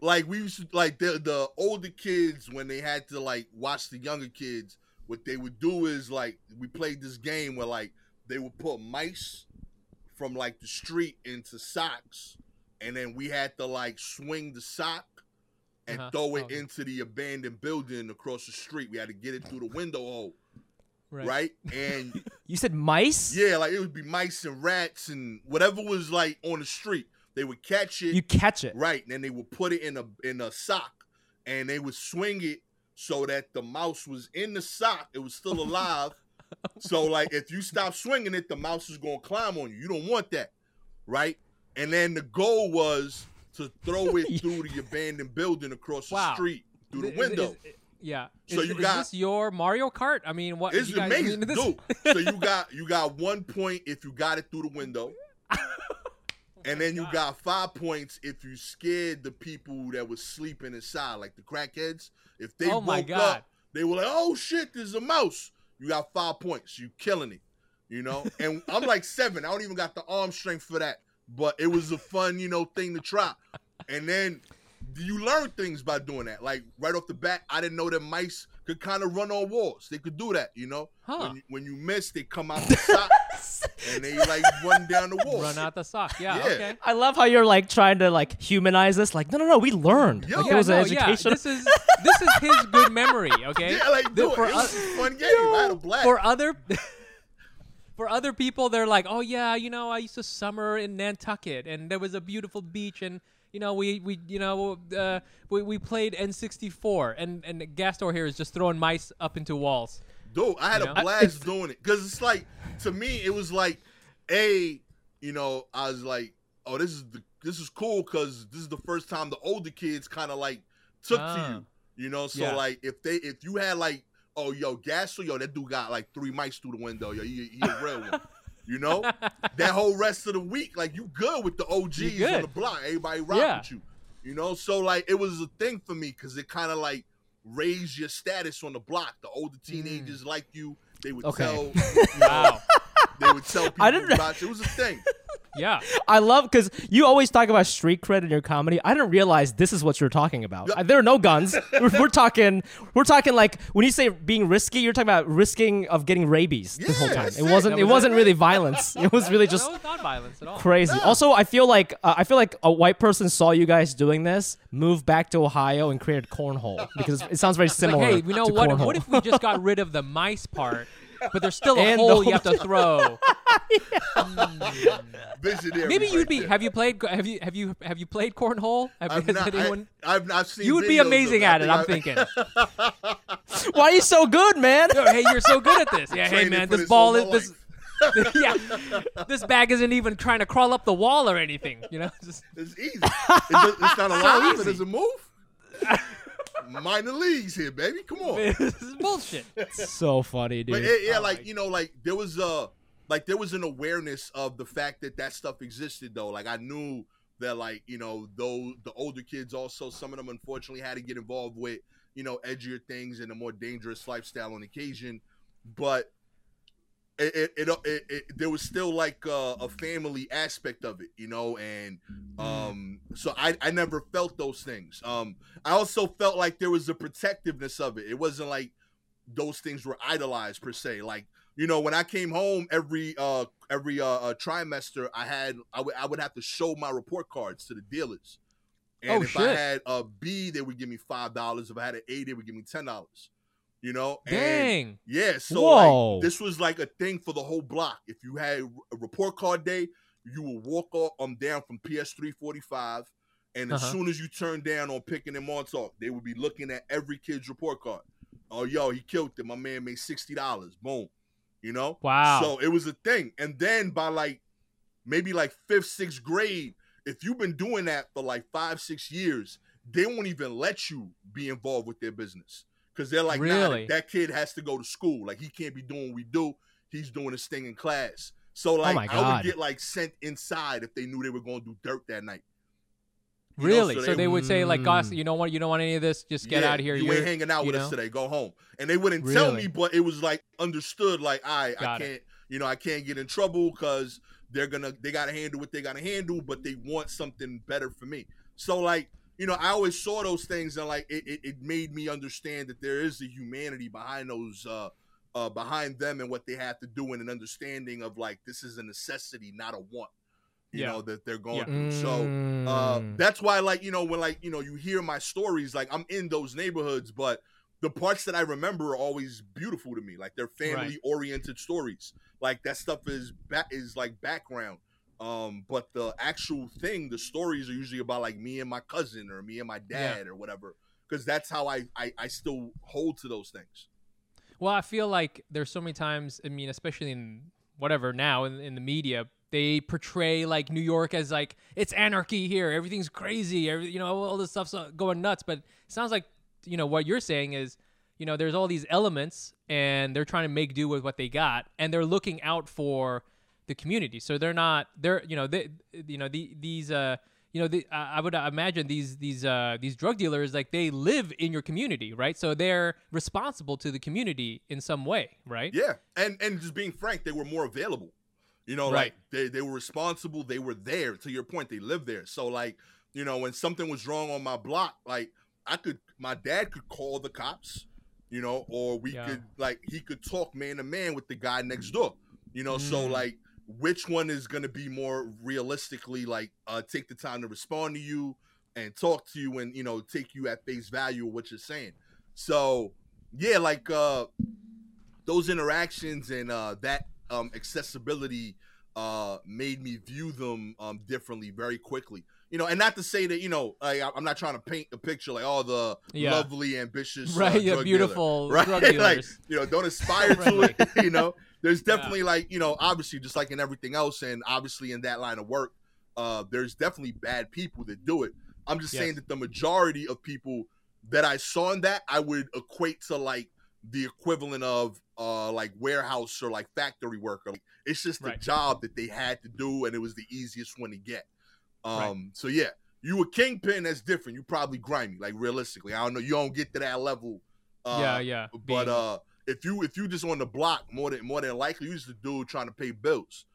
like we used to like the the older kids when they had to like watch the younger kids. What they would do is like we played this game where like they would put mice from like the street into socks, and then we had to like swing the sock and Uh-huh. throw it Oh. into the abandoned building across the street. We had to get it through the window hole, Right. right? <laughs> And You said mice? yeah, like it would be mice and rats and whatever was like on the street. They would catch it. You catch it. Right, and then they would put it in a in a sock, and they would swing it so that the mouse was in the sock. It was still alive. So like, if you stop swinging it, the mouse is gonna climb on you. You don't want that, right? And then the goal was to throw it <laughs> through the abandoned building across the Wow. street through the Is- window. is- yeah. So is, you is got- this your Mario Kart? I mean, what? It's you guys, I amazing, mean, dude. so you got you got one point if you got it through the window, <laughs> oh and then you got five points if you scared the people that was sleeping inside, like the crackheads. If they Oh woke my God. up, they were like, "Oh shit, there's a mouse." You got five points. You killing it, you know. <laughs> And I'm like seven. I don't even got the arm strength for that, but it was a fun, you know, thing to try. And then you learn things by doing that. Like right off the bat, I didn't know that mice could kind of run on walls. They could do that, you know. Huh. When, you, when you miss, they come out the <laughs> and they like run down the wall. Run out the sock. Yeah. Yeah. Okay. I love how you're like trying to like humanize this. Like, no, no, no, we learned. Yo. like, Yeah, it was no, an education. Yeah, this is this is his good memory. Okay. Yeah, like The- do for It us- was a fun game. I had a blast. for other <laughs> for other people they're like oh yeah you know i used to summer in nantucket and there was a beautiful beach and you know we we you know uh, we, we played n64 and and gastor here is just throwing mice up into walls Dude, I had You a know? blast doing it because it's like to me, it was like, a, you know, I was like, oh, this is the this is cool because this is the first time the older kids kind of like took Ah. to you, you know. So Yeah. like, if they if you had like, oh, yo, Gasol, yo, that dude got like three mice through the window, yo, he, he a real one. You know, <laughs> that whole rest of the week, like you good with the OGs on the block. Everybody rock Yeah. with you. You know, so like it was a thing for me because it kind of like raised your status on the block. The older hmm. teenagers like you. They would Okay. tell. <laughs> Wow They would tell <laughs> people I didn't- about you. It was a thing. <laughs> yeah I love because you always talk about street cred in your comedy. I didn't realize this is what you're talking about. Yeah. There are no guns. <laughs> we're, we're talking. We're talking like when you say being risky, you're talking about risking of getting rabies this whole time. It it. wasn't. That It was wasn't it. really violence. It was really just no it's not violence at all crazy. Yeah. Also, I feel like uh, I feel like a white person saw you guys doing this, moved back to Ohio, and created cornhole because it sounds very It's like, similar. hey you know to what cornhole. what if we just got rid of the mice part but there's still a And hole you have to throw <laughs> <laughs> Visionary. maybe right you'd be there. have you played have you have you have you played cornhole have I've has not, anyone I, have not seen. you would be videos of amazing at I it i'm think <laughs> thinking Why are you so good, man? Yo, hey, you're so good at this. Yeah, hey Training man, for this this ball is my this. yeah, this bag isn't even trying to crawl up the wall or anything. You know, just It's easy. It does, it's not a alive. It doesn't move. Minor leagues here, baby. Come on. <laughs> this is bullshit. so funny, dude. But it, yeah, Oh like my you know, like there was a like there was an awareness of the fact that that stuff existed though. Like I knew that like you know though the older kids also some of them unfortunately had to get involved with you know edgier things and a more dangerous lifestyle on occasion, but. It, it, it, it, it there was still like a, a family aspect of it, you know, and um, so I, I never felt those things. Um, I also felt like there was a protectiveness of it. It wasn't like those things were idolized per se. Like you know, when I came home every uh every uh, uh trimester, I had I would I would have to show my report cards to the dealers. And Oh, if I had a B, they would give me five dollars. If I had an A, they would give me ten dollars. You know, and Dang. yeah, so Whoa. like this was like a thing for the whole block. If you had a report card day, you would walk on um down from PS three forty five, and as Uh-huh. soon as you turn down on Pitkin and Montauk, they would be looking at every kid's report card. Oh, yo, he killed it. My man made sixty dollars. Boom, you know. Wow. So it was a thing, and then by like maybe like fifth, sixth grade, if you've been doing that for like five, six years, they won't even let you be involved with their business because they're like, Really? nah, that kid has to go to school. Like he can't be doing what we do. He's doing his thing in class. So like Oh I would get like sent inside if they knew they were going to do dirt that night. You Really? so so they they would say like, "Goss, Mm. you don't want you don't want any of this. Just get Yeah, out of here. You You're- ain't hanging out you with us today. Go home. And they wouldn't tell me, but it was like understood. Like I, I can't, you know, I can't get in trouble because they're gonna, they gotta handle what they gotta handle, but they want something better for me. So like, you know, I always saw those things and like it, it, it made me understand that there is a humanity behind those, uh, uh, behind them and what they have to do and an understanding of like this is a necessity, not a want. You Yeah. know that they're going Yeah. through. So uh, Mm. that's why, like you know, when like you know you hear my stories, like I'm in those neighborhoods, but the parts that I remember are always beautiful to me. Like they're family oriented stories. Like that stuff is ba- is like background. Um, but the actual thing, the stories are usually about like me and my cousin or me and my Yeah. dad or whatever. Because that's how I, I I still hold to those things. Well, I feel like there's so many times. I mean, especially in whatever now in, in the media, they portray like New York as like it's anarchy here, everything's crazy, every, you know, all this stuff's going nuts. But it sounds like you know what you're saying is, you know, there's all these elements, and they're trying to make do with what they got, and they're looking out for the community. So they're not they're you know they you know the, these uh you know the, I would imagine these these uh these drug dealers like they live in your community, right? So they're responsible to the community in some way, right? Yeah, and and just being frank, they were more available. You know, Right. like they they were responsible. They were there. To your point, they lived there. So like, you know, when something was wrong on my block, like I could, my dad could call the cops. You know, or we Yeah. could like he could talk man to man with the guy next door. You know, so Mm. like which one is going to be more realistically like uh take the time to respond to you and talk to you and you know take you at face value of what you're saying. So yeah, like uh those interactions and uh, that um, accessibility uh, made me view them um, differently very quickly. You know, and not to say that you know, I- I'm not trying to paint a picture like all the Yeah. lovely, ambitious, uh, Right, yeah, beautiful dealer, <laughs> right? drug like, you know, don't aspire <laughs> to it. you know, there's Yeah. definitely like you know, obviously, just like in everything else, and obviously in that line of work, uh, there's definitely bad people that do it. I'm just Yes. saying that the majority of people that I saw in that, I would equate to like the equivalent of uh like warehouse or like factory worker. It's just the Right. job that they had to do, and it was the easiest one to get. Um, Right. so yeah, you a kingpin, that's different. You probably grimy, like realistically. I don't know, you don't get to that level. Uh, yeah, yeah. But being- uh, if you if you just on the block, more than more than likely, you just a dude trying to pay bills.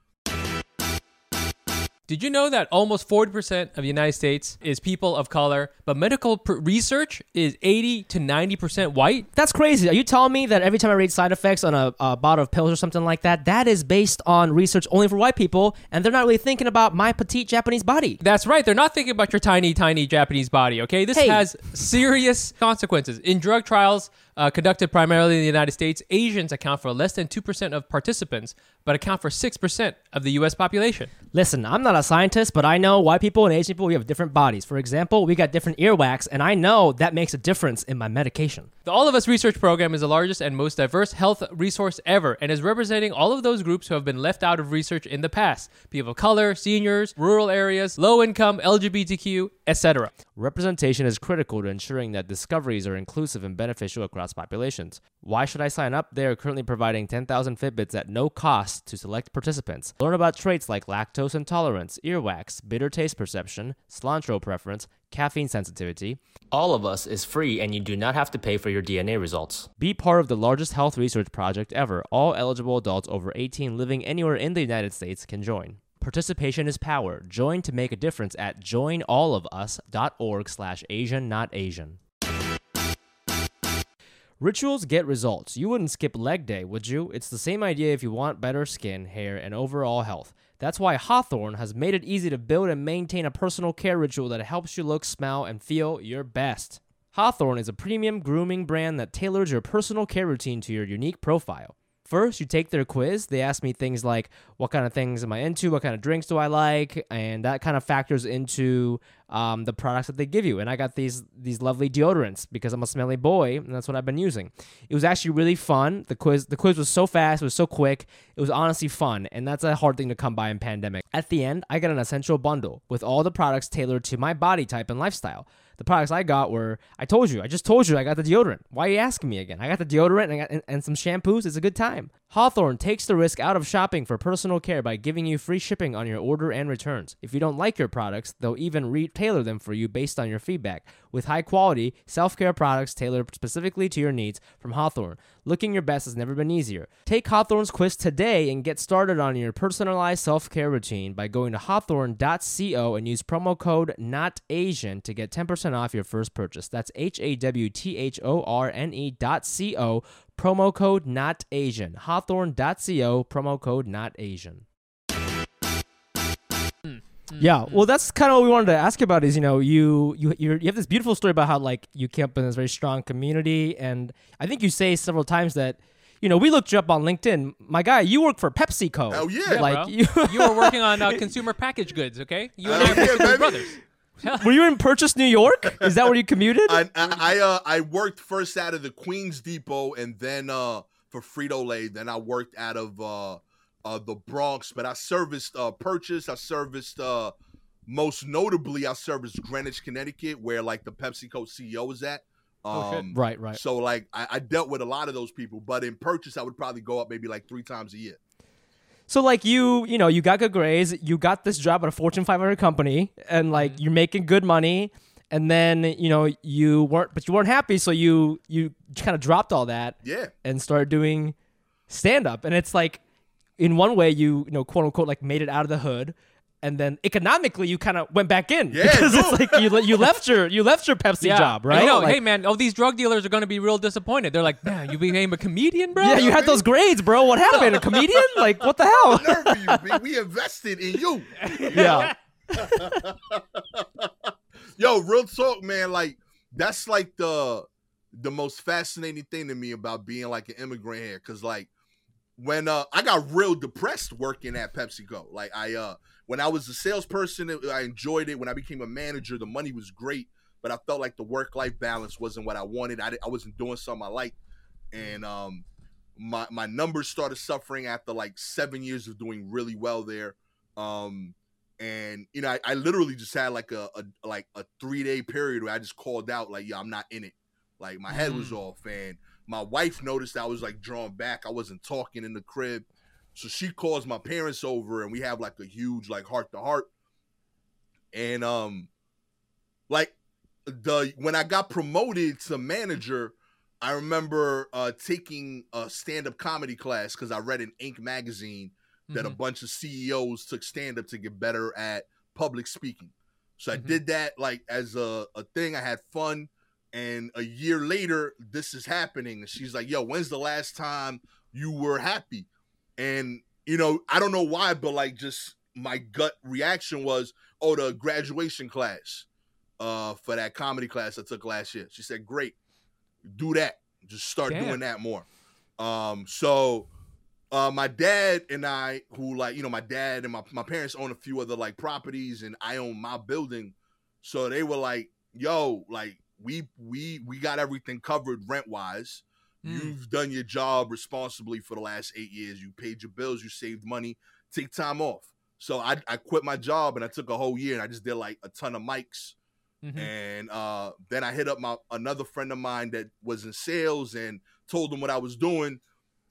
Did you know that almost 40% of the United States is people of color, but medical pr- research is 80 to 90% white? That's crazy. Are you telling me that every time I read side effects on a, a bottle of pills or something like that, that is based on research only for white people, and they're not really thinking about my petite Japanese body? That's right. They're not thinking about your tiny, tiny Japanese body, okay? This Hey. has serious consequences. In drug trials uh, conducted primarily in the United States, Asians account for less than 2% of participants, but account for 6% of the US population. Listen, I'm not a scientist, but I know white people and Asian people, we have different bodies. For example, we got different earwax, and I know that makes a difference in my medication. The All of Us research program is the largest and most diverse health resource ever and is representing all of those groups who have been left out of research in the past people of color, seniors, rural areas, low income, LGBTQ, etc. Representation is critical to ensuring that discoveries are inclusive and beneficial across populations. Why should I sign up? They are currently providing 10,000 Fitbits at no cost to select participants. Learn about traits like lactose intolerance, earwax, bitter taste perception, cilantro preference, caffeine sensitivity. All of Us is free and you do not have to pay for your DNA results. Be part of the largest health research project ever. All eligible adults over 18 living anywhere in the United States can join. Participation is power. Join to make a difference at joinallofus.org slash Asian not Asian. Rituals get results. You wouldn't skip leg day, would you? It's the same idea if you want better skin, hair, and overall health. That's why Hawthorne has made it easy to build and maintain a personal care ritual that helps you look, smell, and feel your best. Hawthorne is a premium grooming brand that tailors your personal care routine to your unique profile. First, you take their quiz. They ask me things like, what kind of things am I into? What kind of drinks do I like? And that kind of factors into um, the products that they give you. And I got these these lovely deodorants because I'm a smelly boy, and that's what I've been using. It was actually really fun. The quiz the quiz was so fast, it was so quick. It was honestly fun, and that's a hard thing to come by in pandemic. At the end, I got an essential bundle with all the products tailored to my body type and lifestyle. The products I got were I told you, I just told you I got the deodorant. Why are you asking me again? I got the deodorant and, got, and, and some shampoos. It's a good time. Hawthorne takes the risk out of shopping for personal care by giving you free shipping on your order and returns. If you don't like your products, they'll even re-tailor them for you based on your feedback. With high quality, self-care products tailored specifically to your needs from Hawthorne, looking your best has never been easier. Take Hawthorne's quiz today and get started on your personalized self-care routine by going to hawthorne.co and use promo code NOTAsian to get 10% off your first purchase. That's H A W T H O R N E dot C O, promo code not Asian. Hawthorne.co, promo code not Asian. Yeah, well, that's kind of what we wanted to ask about. Is you know you you you're, you have this beautiful story about how like you came up in this very strong community, and I think you say several times that you know we looked you up on LinkedIn. My guy, you work for PepsiCo. Hell yeah. Yeah, like bro. you, you were working on uh, <laughs> consumer package goods, okay? You and I are yeah, both brothers. Were you in Purchase, New York? Is that where you commuted? I I I, uh, I worked first out of the Queens Depot and then uh for Frito Lay. Then I worked out of uh uh the Bronx, but I serviced uh Purchase. I serviced uh most notably I serviced Greenwich, Connecticut, where like the PepsiCo CEO is at. Um, Oh, right, right. So like I, I dealt with a lot of those people, but in Purchase I would probably go up maybe like three times a year. So like you, you know, you got good grades, you got this job at a Fortune 500 company, and like Mm-hmm. you're making good money, and then you know you weren't, but you weren't happy, so you you kind of dropped all that Yeah. and started doing stand up, and it's like, in one way, you you know, quote unquote, like made it out of the hood. And then economically, you kind of went back in Yeah, because it's like you you left your you left your Pepsi job, right? I know. Like, hey, man, all these drug dealers are going to be real disappointed. They're like, man, you became a comedian, bro? yeah, you had those grades, bro. What happened? A comedian? Like what the hell? You, We invested in you. <laughs> yeah, <laughs> Yo, real talk, man. Like that's like the the most fascinating thing to me about being like an immigrant here, because like when uh I got real depressed working at PepsiCo. Like I uh when I was a salesperson, I enjoyed it. When I became a manager, the money was great, but I felt like the work life balance wasn't what I wanted. I I wasn't doing something I liked, and um my my numbers started suffering after like seven years of doing really well there. Um and you know, I, I literally just had like a, a like a three day period where I just called out like, "Yeah, I'm not in it." Like my head was off, and my wife noticed I was like drawn back. I wasn't talking in the crib, so she calls my parents over, and we have like a huge like heart to heart. And um, like the when I got promoted to manager, I remember uh taking a stand up comedy class because I read in Inc. magazine that a Mhm. bunch of CEOs took stand up to get better at public speaking. So I Mhm. did that like as a, a thing. I had fun. And a year later, this is happening. And she's like, yo, when's the last time you were happy? And, you know, I don't know why, but like just my gut reaction was, oh, the graduation class uh, for that comedy class I took last year. She said, great, do that. Just start Damn. doing that more. Um, so uh, my dad and I, who like, you know, my dad and my, my parents own a few other like properties and I own my building. So they were like, yo, like we we we got everything covered rent wise. Mm. You've done your job responsibly for the last eight years. You paid your bills, you saved money, take time off. So I, I quit my job and I took a whole year and I just did like a ton of mics. Mhm. And uh, then I hit up my another friend of mine that was in sales and told him what I was doing.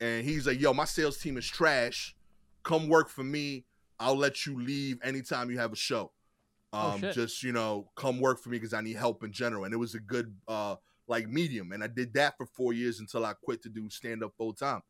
And he's like, yo, my sales team is trash. Come work for me. I'll let you leave anytime you have a show. Oh, Um, shit. just, you know, come work for me because I need help in general. And it was a good uh like medium. And I did that for four years until I quit to do stand-up full time.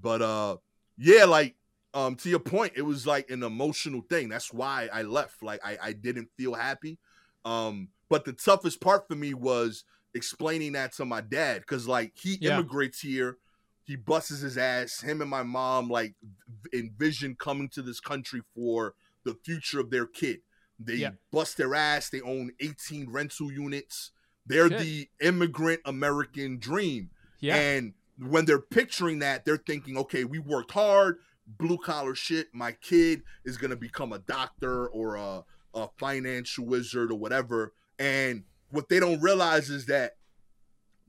But uh yeah, like um to your point, it was like an emotional thing. That's why I left. Like I, I didn't feel happy. Um, but the toughest part for me was explaining that to my dad because like he Yeah. immigrates here, he busts his ass. Him and my mom like envision coming to this country for the future of their kid. They Yeah. bust their ass. They own 18 rental units. They're Shit. the immigrant American dream. Yeah. And when they're picturing that, they're thinking, okay, we worked hard, blue collar shit. My kid is gonna become a doctor or a, a financial wizard or whatever. And what they don't realize is that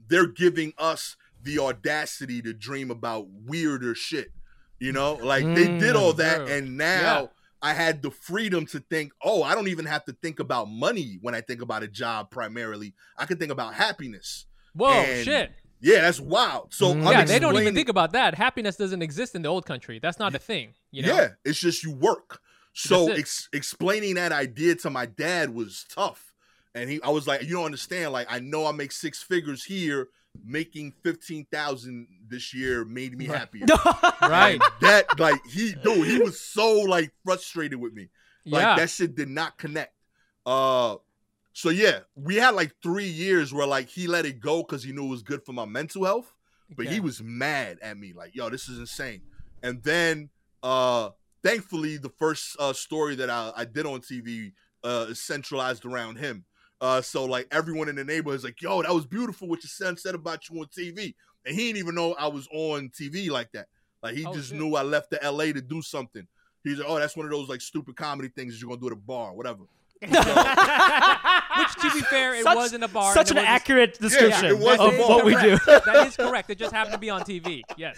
they're giving us the audacity to dream about weirder shit. You know, like they did all that, Mm, and now. I had the freedom to think, oh, I don't even have to think about money when I think about a job primarily. I can think about happiness. Whoa, and- shit. Yeah, that's wild. So Mm. I'm Yeah, they don't even think about that. Happiness doesn't exist in the old country. That's not a thing. You know? Yeah, it's just you work. So ex- explaining that idea to my dad was tough, and he, I was like, you don't understand. Like, I know I make six figures here, making fifteen thousand this year made me happier. <laughs> Right. And that, like, he, dude, he was so like frustrated with me. Like yeah. that shit did not connect. Uh, so yeah, we had like three years where like he let it go because he knew it was good for my mental health but he was mad at me like yo this is insane and then uh thankfully the first uh story that i, I did on tv uh is centralized around him uh so like everyone in the neighborhood is like yo that was beautiful what your son said about you on tv and he didn't even know i was on tv like that like he Oh, just shit. knew i left the la to do something he's like oh that's one of those like stupid comedy things that you're gonna do at a bar whatever <laughs> <laughs> Which, to be fair, it Such- was in a bar. Such and an it was- accurate description it was of a bar. what we do. that is correct. It just happened to be on TV. Yes.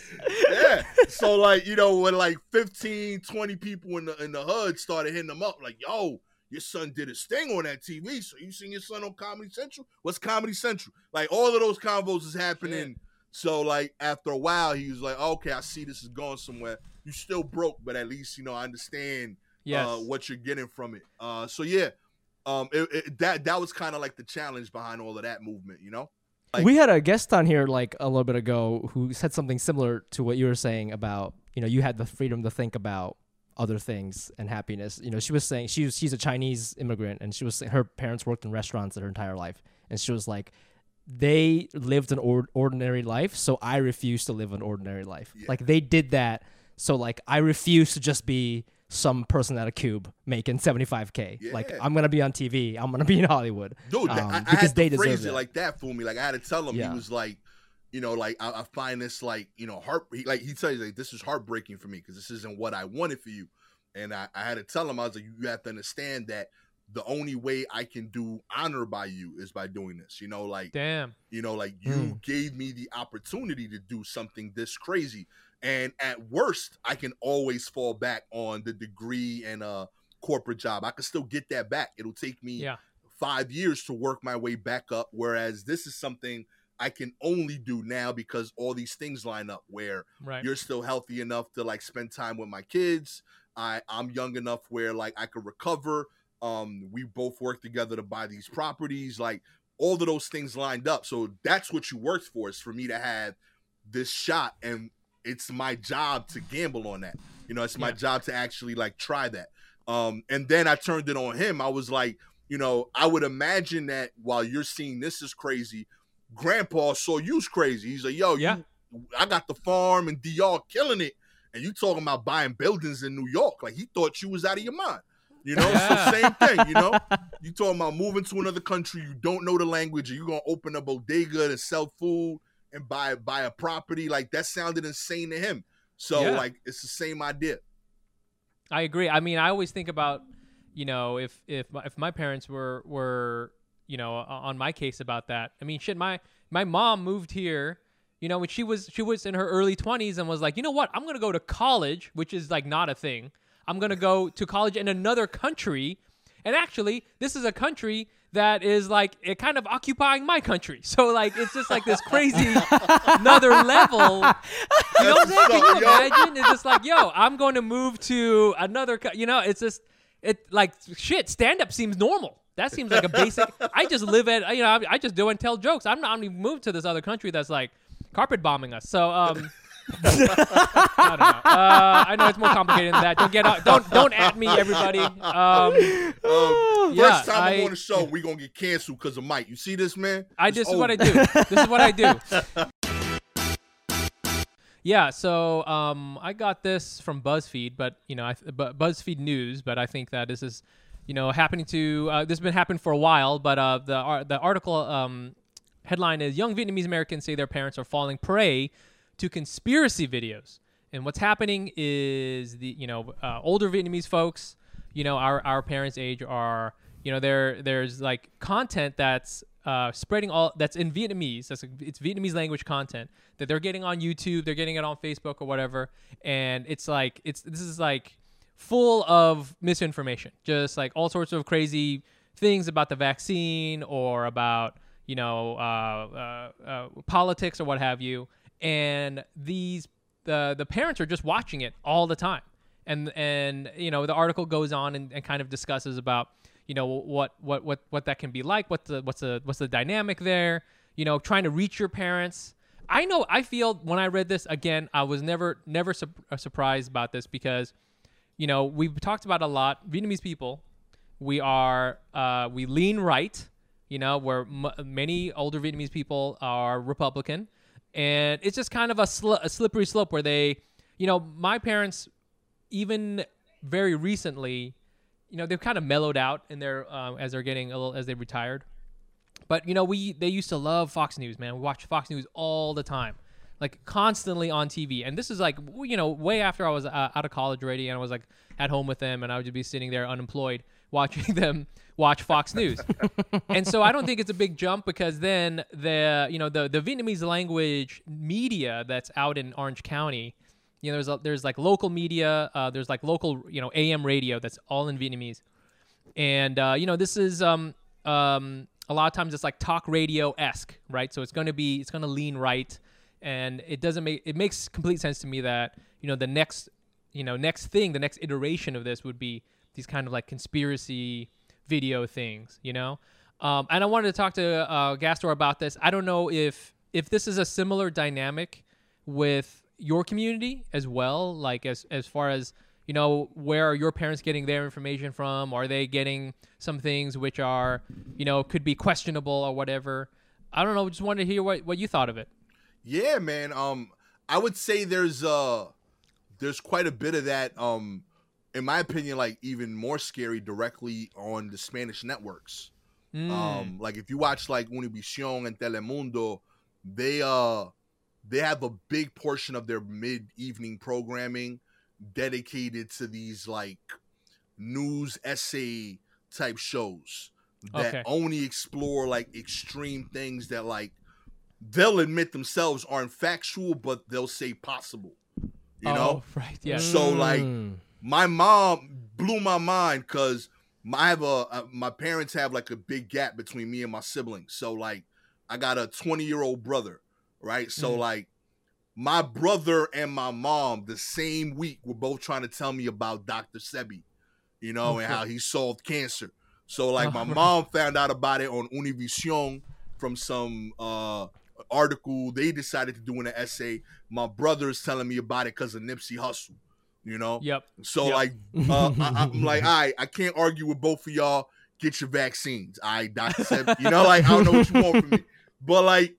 yeah. So like, you know, when like 15, 20 people in the in the hood started hitting them up, like, yo, your son did his thing on that TV. So you seen your son on Comedy Central? What's Comedy Central? Like all of those convos is happening. So like after a while, he was like, okay, I see this is going somewhere. You still broke, but at least you know I understand Yes. uh, what you're getting from it. Uh, so yeah, um, it, it, that that was kind of like the challenge behind all of that movement, you know. Like- we had a guest on here like a little bit ago who said something similar to what you were saying about you know you had the freedom to think about other things and happiness you know she was saying she was she's a chinese immigrant and she was her parents worked in restaurants her entire life and she was like they lived an or- ordinary life so i refuse to live an ordinary life Yeah. like they did that so like i refuse to just be some person at a cube making 75k like i'm gonna be on tv i'm gonna be in hollywood dude. um, I, I because had they to deserve phrase it it like that for me. Like I had to tell him Yeah. he was like, you know, like I, I find this like you know heart. He, like he tells you like this is heartbreaking for me because this isn't what I wanted for you. And I, I had to tell him I was like, you have to understand that the only way I can do honor by you is by doing this. You know, like Damn. you know, like you Mm. gave me the opportunity to do something this crazy. And at worst, I can always fall back on the degree and a corporate job. I can still get that back. It'll take me Yeah. five years to work my way back up. Whereas this is something I can only do now because all these things line up where Right. you're still healthy enough to like spend time with my kids. I I'm young enough where like I could recover. Um, we both work together to buy these properties. Like all of those things lined up. So that's what you worked for is for me to have this shot, and it's my job to gamble on that. You know, it's my Yeah. job to actually like try that. Um, and then I turned it on him. I was like, you know, I would imagine that while you're seeing this is crazy, Grandpa saw you's crazy. He's like, yo, Yeah. you, I got the farm and DR killing it, and you talking about buying buildings in New York. Like he thought you was out of your mind. You know, Yeah. same thing. You know, <laughs> you talking about moving to another country, you don't know the language, and you gonna open a bodega to sell food and buy buy a property. Like that sounded insane to him. So Yeah. like it's the same idea. I agree. I mean, I always think about, you know, if if my, if my parents were were you know on my case about that. I mean, shit, my my mom moved here, you know, when she was she was in her early twenties and was like, you know what, I'm gonna go to college, which is like not a thing. I'm gonna go to college in another country, and actually, this is a country that is like it kind of occupying my country. <laughs> So like it's just like this crazy <laughs> another level. You know what I'm saying? Can you imagine? It's just like, yo, I'm going to move to another. Co- you know, it's just it like shit. Stand up seems normal. That seems like a basic. I just live at you know I, I just do and tell jokes. I'm not I'm even moved to this other country that's like carpet bombing us. So um. I don't know. Uh, I know it's more complicated than that. Don't get out. Don't don't at me, everybody. Um, Um, Yeah, first time I, am on the show, we gonna get canceled because of Mike. You see this man? I this is what I do. This is what I do. <laughs> Yeah, so um, I got this from BuzzFeed, but you know, I th- bu- BuzzFeed News, but I think that this is, you know, happening to uh, this has been happening for a while. But uh, the ar- the article um, headline is Young Vietnamese Americans say their parents are falling prey to conspiracy videos, and what's happening is the you know uh, older Vietnamese folks, you know, our our parents' age are you know there there's like content that's uh, spreading all that's in Vietnamese. That's it's Vietnamese language content that they're getting on YouTube. They're getting it on Facebook or whatever, and it's like it's this is like full of misinformation, just like all sorts of crazy things about the vaccine or about you know uh, uh, uh, politics or what have you. And these the the parents are just watching it all the time and and you know the article goes on and, and kind of discusses about you know what what what what that can be like what's the what's the what's the dynamic there you know trying to reach your parents i know i feel when i read this again i was never never su- uh, surprised about this because you know we've talked about a lot vietnamese people we are uh, we lean right you know where m- many older vietnamese people are republican and it's just kind of a, sl- a slippery slope where they you know my parents even very recently, you know, they've kind of mellowed out in their um, as they're getting a little as they retired. But you know, we they used to love Fox News, man. We watch Fox News all the time, like constantly on TV. And this is like you know, way after I was uh, out of college already, and I was like at home with them, and I would just be sitting there unemployed <laughs> watching them watch Fox News. <laughs> and so I don't think it's a big jump because then the you know the the Vietnamese language media that's out in Orange County you know there's a, there's like local media uh, there's like local you know am radio that's all in vietnamese and uh, you know this is um, um, a lot of times it's like talk radio esque right so it's going to be it's going to lean right and it doesn't make it makes complete sense to me that you know the next you know next thing the next iteration of this would be these kind of like conspiracy video things you know? Um, and i wanted to talk to uh, gastor about this. I don't know if if this is a similar dynamic with your community as well like as as far as you know where are your parents getting their information from? Are they getting some things which are you know could be questionable or whatever? I don't know. Just wanted to hear what, what you thought of it Yeah, man. Um, I would say there's uh there's quite a bit of that. Um, in my opinion, like even more scary directly on the Spanish networks. Mm. Um, like if you watch like Univision and Telemundo, they uh they have a big portion of their mid evening programming dedicated to these like news essay type shows that Okay. only explore like extreme things that like they'll admit themselves aren't factual, but they'll say possible. You know? oh, right yeah So like Mm. my mom blew my mind because I have a, a my parents have like a big gap between me and my siblings. So like I got a 20 year old brother, right? So Mhm. like my brother and my mom the same week were both trying to tell me about Dr. Sebi, you know, Oh, and how he solved cancer. So like Oh, my <laughs> mom found out about it on Univision from some uh article they decided to do in an essay. My brother's telling me about it because of Nipsey Hussle, you know. yep So Yep. like, uh, I, I'm like, all right, I can't argue with both of y'all. Get your vaccines. I right, Doctor said, <laughs> you know, like I don't know what you want from me, but like,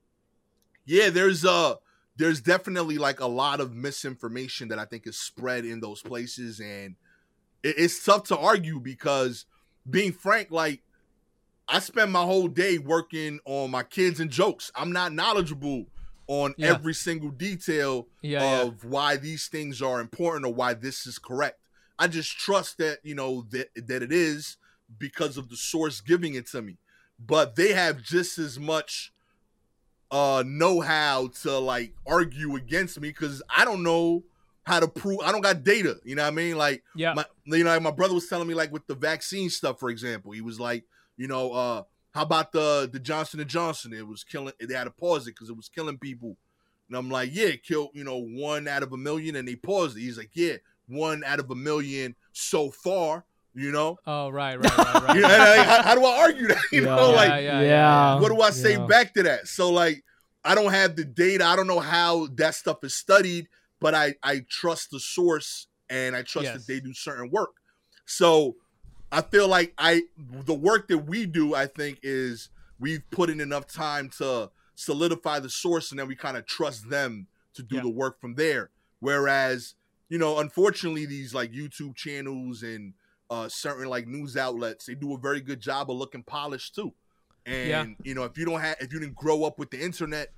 yeah, there's uh there's definitely like a lot of misinformation that I think is spread in those places, and it, it's tough to argue because, being frank, like. I spend my whole day working on my kids and jokes. I'm not knowledgeable on Yeah. every single detail Yeah, yeah. of why these things are important or why this is correct. I just trust that you know that that it is because of the source giving it to me. But they have just as much uh know-how to like argue against me because I don't know how to prove I don't got data. You know what I mean? Like Yeah. my you know, like my brother was telling me like with the vaccine stuff, for example. He was like, you know, uh, how about the the Johnson and Johnson? It was killing they had to pause it because it was killing people. And I'm like, yeah, it killed, you know, one out of a million, and they paused it. He's like, yeah, one out of a million so far, you know. Oh, right, right, right, right. <laughs> You know, like, how, how do I argue that? You Yeah. know, Yeah, like yeah, yeah. what do I say Yeah. back to that? So like I don't have the data. I don't know how that stuff is studied, but I I trust the source and I trust Yes. that they do certain work. So I feel like I the work that we do, I think, is we've put in enough time to solidify the source and then we kind of trust them to do Yeah. the work from there. Whereas, you know, unfortunately, these like YouTube channels and uh certain like news outlets, they do a very good job of looking polished too. And Yeah. you know, if you don't have if you didn't grow up with the internet,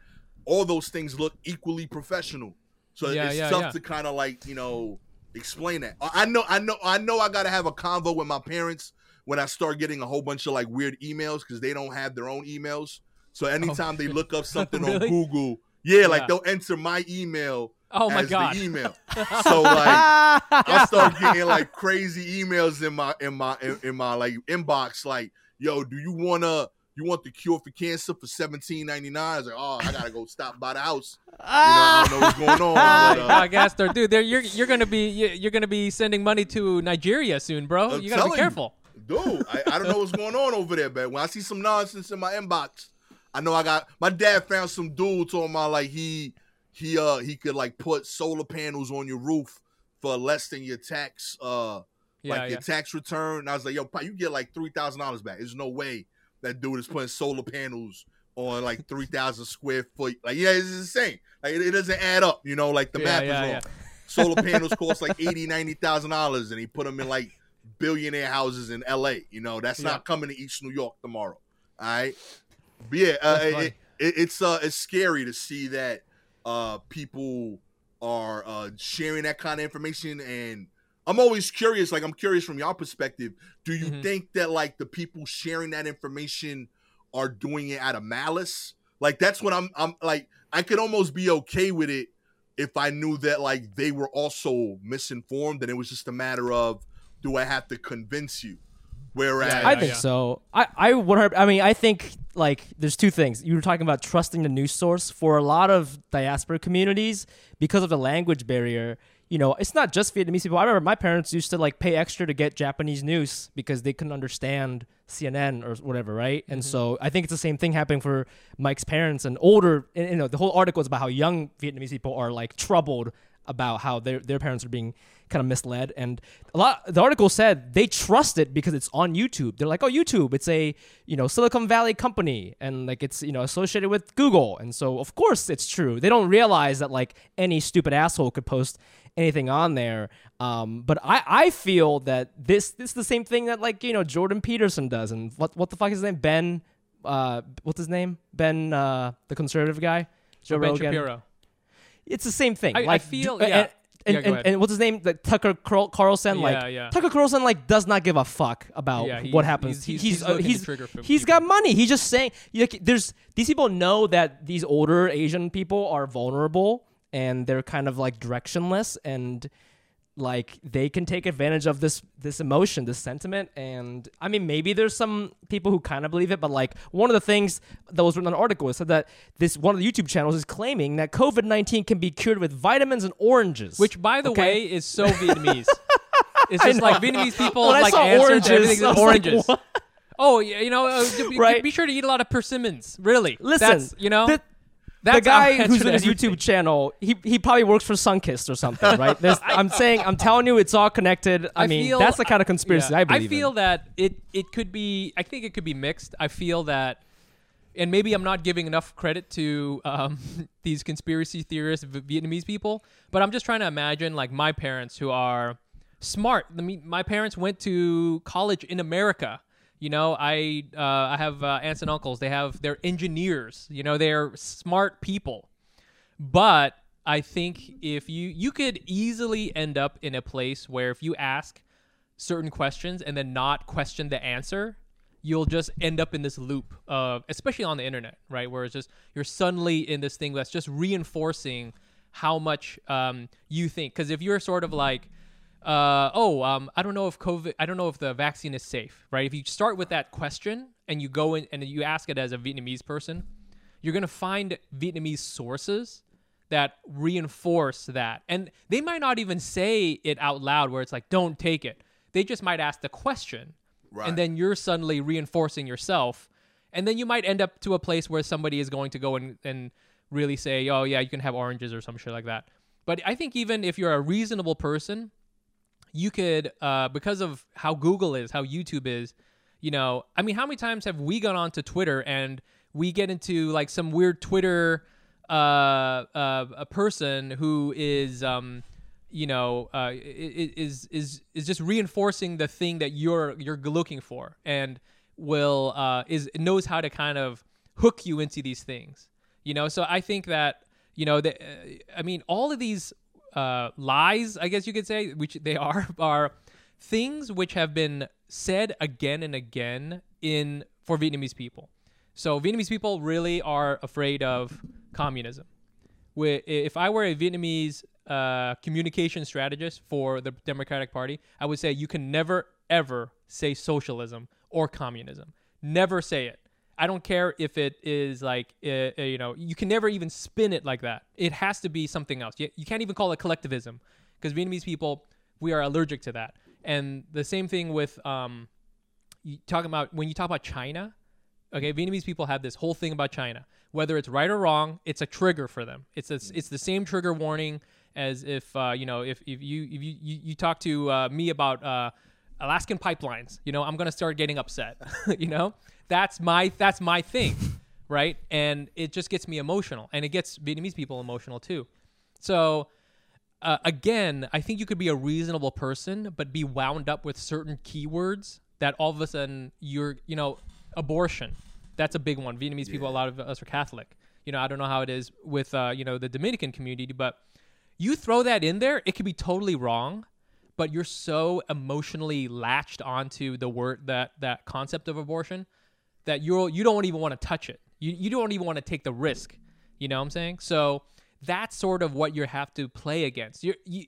all those things look equally professional. So Yeah, it's tough to kind of like, you know, explain that. I know I know I know I got to have a convo with my parents when I start getting a whole bunch of like weird emails cuz they don't have their own emails. So anytime they look up <laughs> something on Oh, Google, yeah, like they'll enter my email Oh my as god. the email. <laughs> so like I <laughs> start getting like crazy emails in my in my in, in my like inbox like, yo, do you wanna you want the cure for cancer for seventeen ninety nine? I was like, oh, I gotta go stop by the house. You know, I don't know what's going on. But, my <laughs> uh, God, Gastor, dude, they're, you're you're gonna be you- you're gonna be sending money to Nigeria soon, bro. I'm You gotta be telling you. careful. dude, I, I don't know what's going on over there, but when I see some nonsense in my inbox, I know I got my dad found some dude talking about like he he uh he could like put solar panels on your roof for less than your tax uh Yeah, like yeah. your tax return. And I was like, yo, you get like three thousand dollars back. There's no way that dude is putting solar panels on like three thousand square foot. Like, yeah, it's insane. Like it, it doesn't add up, you know, like the Yeah, math yeah, is yeah. wrong. Solar panels cost like <laughs> eighty, ninety thousand dollars, and he put them in like billionaire houses in LA. You know, that's Yeah. not coming to East New York tomorrow. All right. But yeah, uh, it, it, it's uh it's scary to see that uh people are uh sharing that kind of information and I'm always curious, like I'm curious from your perspective. Do you Mhm. think that like the people sharing that information are doing it out of malice? Like that's what I'm I'm like I could almost be okay with it if I knew that like they were also misinformed and it was just a matter of do I have to convince you? Whereas Yeah, I think yeah. so. I I would. I mean, I think like there's two things. You were talking about trusting the news source for a lot of diaspora communities because of the language barrier. You know, it's not just Vietnamese people. I remember my parents used to like pay extra to get Japanese news because they couldn't understand CNN or whatever, right? And mm-hmm. so I think it's the same thing happening for Mike's parents and older. and, You know, the whole article is about how young Vietnamese people are like troubled about how their their parents are being kind of misled and a lot the article said they trust it because it's on YouTube. They're like, "Oh, YouTube, it's a, you know, Silicon Valley company and like it's, you know, associated with Google." And so of course it's true. They don't realize that like any stupid asshole could post anything on there. Um, but I I feel that this this is the same thing that like, you know, Jordan Peterson does and what what the fuck is his name? Ben uh what's his name? Ben uh the conservative guy? Joe ben Rogan Shapiro. It's the same thing. I- I feel- do- yeah. and, and, Yeah, and, and what's his name? Like Tucker Carl- Carlson. Yeah, like yeah. Tucker Carlson, like does not give a fuck about he- what happens. he's- he's- he's uh, he's, he's got money. He's just saying. Like, there's these people know that these older Asian people are vulnerable and they're kind of like directionless and like they can take advantage of this this emotion this sentiment and i mean maybe there's some people who kind of believe it but like one of the things that was written in an article said that this one of the youtube channels is claiming that covid-19 can be cured with vitamins and oranges Which, by the Okay? way, is so <laughs> Vietnamese. It's just like. Vietnamese people When like saw answer to oranges, like, oranges. what? oh, you know, uh, be, Right. be sure to eat a lot of persimmons. Really, listen That's, you know, the, that's the guy who's in his. YouTube channel, he he probably works for Sunkist or something, right? There's, <laughs> I'm saying, I'm telling you, it's all connected. I, mean, feel- that's the kind of conspiracy yeah, I believe I feel in. that it it could be. I think it could be mixed. I feel that, and maybe I'm not giving enough credit to um, <laughs> these conspiracy theorists, Vietnamese people. But I'm just trying to imagine like my parents who are smart. I mean, my parents went to college in America. You know, I uh, I have uh, aunts and uncles. They have they're engineers. You know, they're smart people. but I think if you you could easily end up in a place where if you ask certain questions and then not question the answer, you'll just end up in this loop of especially on the internet, right? Where it's just you're suddenly in this thing that's just reinforcing how much um, you think. Because if you're sort of like, uh, oh, um, I don't know if COVID, I don't know if the vaccine is safe, right? If you start with that question and you go in and you ask it as a Vietnamese person, you're gonna find Vietnamese sources that reinforce that. And they might not even say it out loud where it's like, don't take it. They just might ask the question. Right. And then you're suddenly reinforcing yourself. And then you might end up to a place where somebody is going to go and, and really say, oh, yeah, you can have oranges or some shit like that. But I think even if you're a reasonable person, you could, uh, because of how Google is, how YouTube is, you know, I mean, how many times have we gone on to Twitter and we get into like some weird Twitter uh, uh, a person who is um, you know uh, is is is just reinforcing the thing that you're you're looking for and will uh, is knows how to kind of hook you into these things you know? So i think that you know the, uh, i mean all of these uh, lies i guess you could say which they <laughs> are are things which have been said again and again in for vietnamese people so Vietnamese people really are afraid of communism. If I were a Vietnamese uh, communication strategist for the Democratic Party, I would say you can never ever say socialism or communism. Never say it. I don't care if it is like uh, you know you can never even spin it like that. It has to be something else. You, you can't even call it collectivism because Vietnamese people we are allergic to that. And the same thing with um, you talking about when you talk about China, okay, Vietnamese people have this whole thing about China. Whether it's right or wrong, it's a trigger for them. It's a, it's the same trigger warning as if uh, you know if, if you if you you, you talk to uh, me about uh, Alaskan pipelines, you know, I'm gonna start getting upset. <laughs> you know, that's my that's my thing, <laughs> right? And it just gets me emotional, and it gets Vietnamese people emotional too. So uh, again, I think you could be a reasonable person, but be wound up with certain keywords that all of a sudden you're, you know, abortion. That's a big one. Vietnamese people, a lot of us are Catholic. You know, I don't know how it is with, uh, you know, the Dominican community, but you throw that in there, it could be totally wrong, but you're so emotionally latched onto the word that that concept of abortion that you're you don't even want to touch it. You you don't even want to take the risk. You know what I'm saying? So that's sort of what you have to play against. You you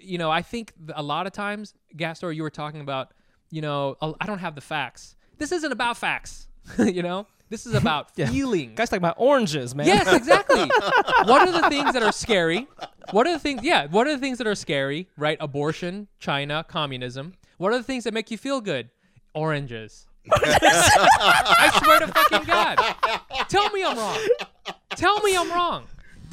you know, I think a lot of times, Gastor, you were talking about, you know, "Oh, I don't have the facts. This isn't about facts. <laughs> you know, this is about <laughs> Yeah. feelings. Guys talking about oranges, man. Yes, exactly. <laughs> what are the things that are scary? What are the things? Yeah, what are the things that are scary? Right? Abortion, China, communism. What are the things that make you feel good? Oranges. <laughs> I swear to fucking God. Tell me I'm wrong. Tell me I'm wrong.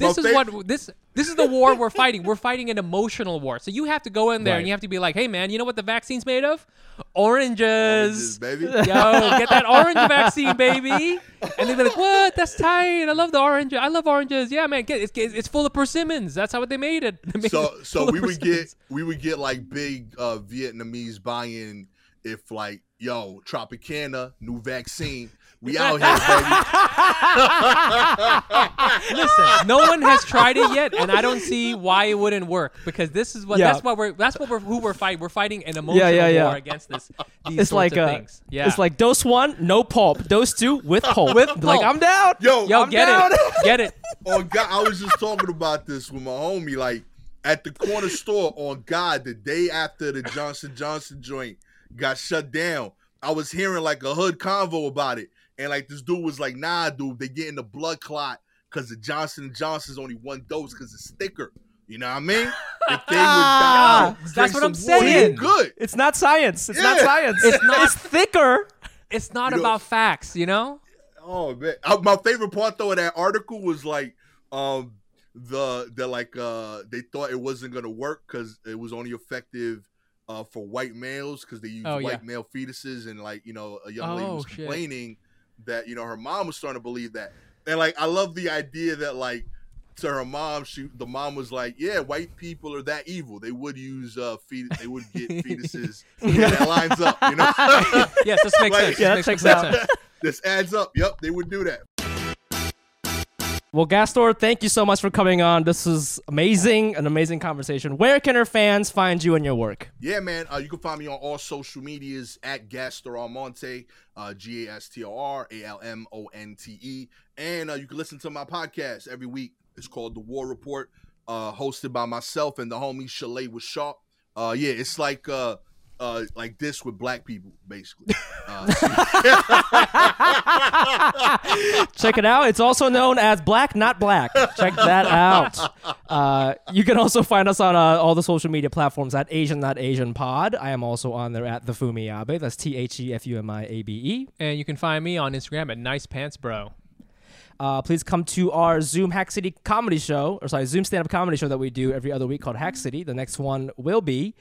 This Well, is they- what this this is the war we're fighting. We're fighting an emotional war. So you have to go in there Right. and you have to be like, "Hey man, you know what the vaccine's made of? Oranges." Oranges, baby. <laughs> Yo, get that orange vaccine, baby. And they'd be like, "What? That's tight. I love the orange. I love oranges. Yeah, man. Get it's, it's full of persimmons. That's how they made it. <laughs> They made so it so we would get we would get like big uh Vietnamese buy-in if like yo Tropicana new vaccine we out here baby <laughs> Listen, no one has tried it yet, and I don't see why it wouldn't work because this is what Yeah. that's what we're that's what we're who we're fighting. We're fighting an emotional yeah, yeah. war against this. <laughs> These It's like of uh, things. Yeah, it's like dose one, no pulp. Dose two with pulp. With <laughs> Like. I'm down. yo yo, I'm get down. it, get it. on God I was just talking about this with my homie like at the corner store on God the day after the Johnson Johnson joint got shut down I was hearing like a hood convo about it and like this dude was like nah dude they getting the blood clot because the Johnson Johnson's only one dose because it's thicker you know what I mean if they would <laughs> die That's what I'm some water, you saying. good It's not science. It's not science. It's not- It's thicker. It's not You know- about facts, you know. Oh man, Uh, my favorite part though of that article was like, um, the the like uh they thought it wasn't gonna work because it was only effective uh for white males because they use Oh, white yeah. male fetuses and like you know a young lady Oh, was shit. that you know her mom was starting to believe that and like I love the idea that like to her mom she the mom was like yeah white people are that evil they would use uh fet- they would get <laughs> fetuses <laughs> yeah that lines up you know <laughs> Yes, this makes Like- sense. Yeah, this that makes checks complete sense. this adds up yep they would do that Well, Gastor, thank you so much for coming on. This is amazing, an amazing conversation. Where can our fans find you and your work? Yeah, man. Uh, you can find me on all social medias at Gastor Almonte, uh, G A S T O R A L M O N T E. And uh, you can listen to my podcast every week. It's called The War Report, uh, hosted by myself and the homie Chalet with Sharp. Uh, yeah, it's like uh, like this with black people, basically. Uh, <laughs> Check it out. It's also known as Black Not Black. Check that out. Uh, you can also find us on uh, all the social media platforms at Asian Not Asian Pod. I am also on there at the Fumiabe. That's T H E F U M I A B E. And you can find me on Instagram at Nice Pants Bro. Uh, please come to our Zoom Hack City comedy show, or sorry, Zoom stand up comedy show that we do every other week called Hack City. The next one will be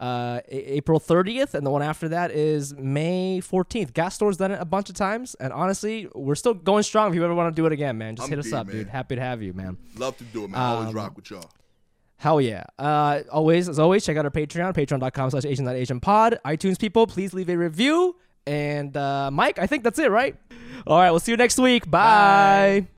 uh, April 30th, and the one after that is May 14th. Gastor's done it a bunch of times, and honestly, we're still going strong. If you ever want to do it again, man, just I'm hit us up, man. dude. Happy to have you, man. love to do it, man. I always Um, rock with y'all. Hell yeah. Uh, always, as always, check out our Patreon, patreon.com slash Asian Asian pod. iTunes people, please leave a review. And uh, Mike, I think that's it, right? All right, we'll see you next week. Bye.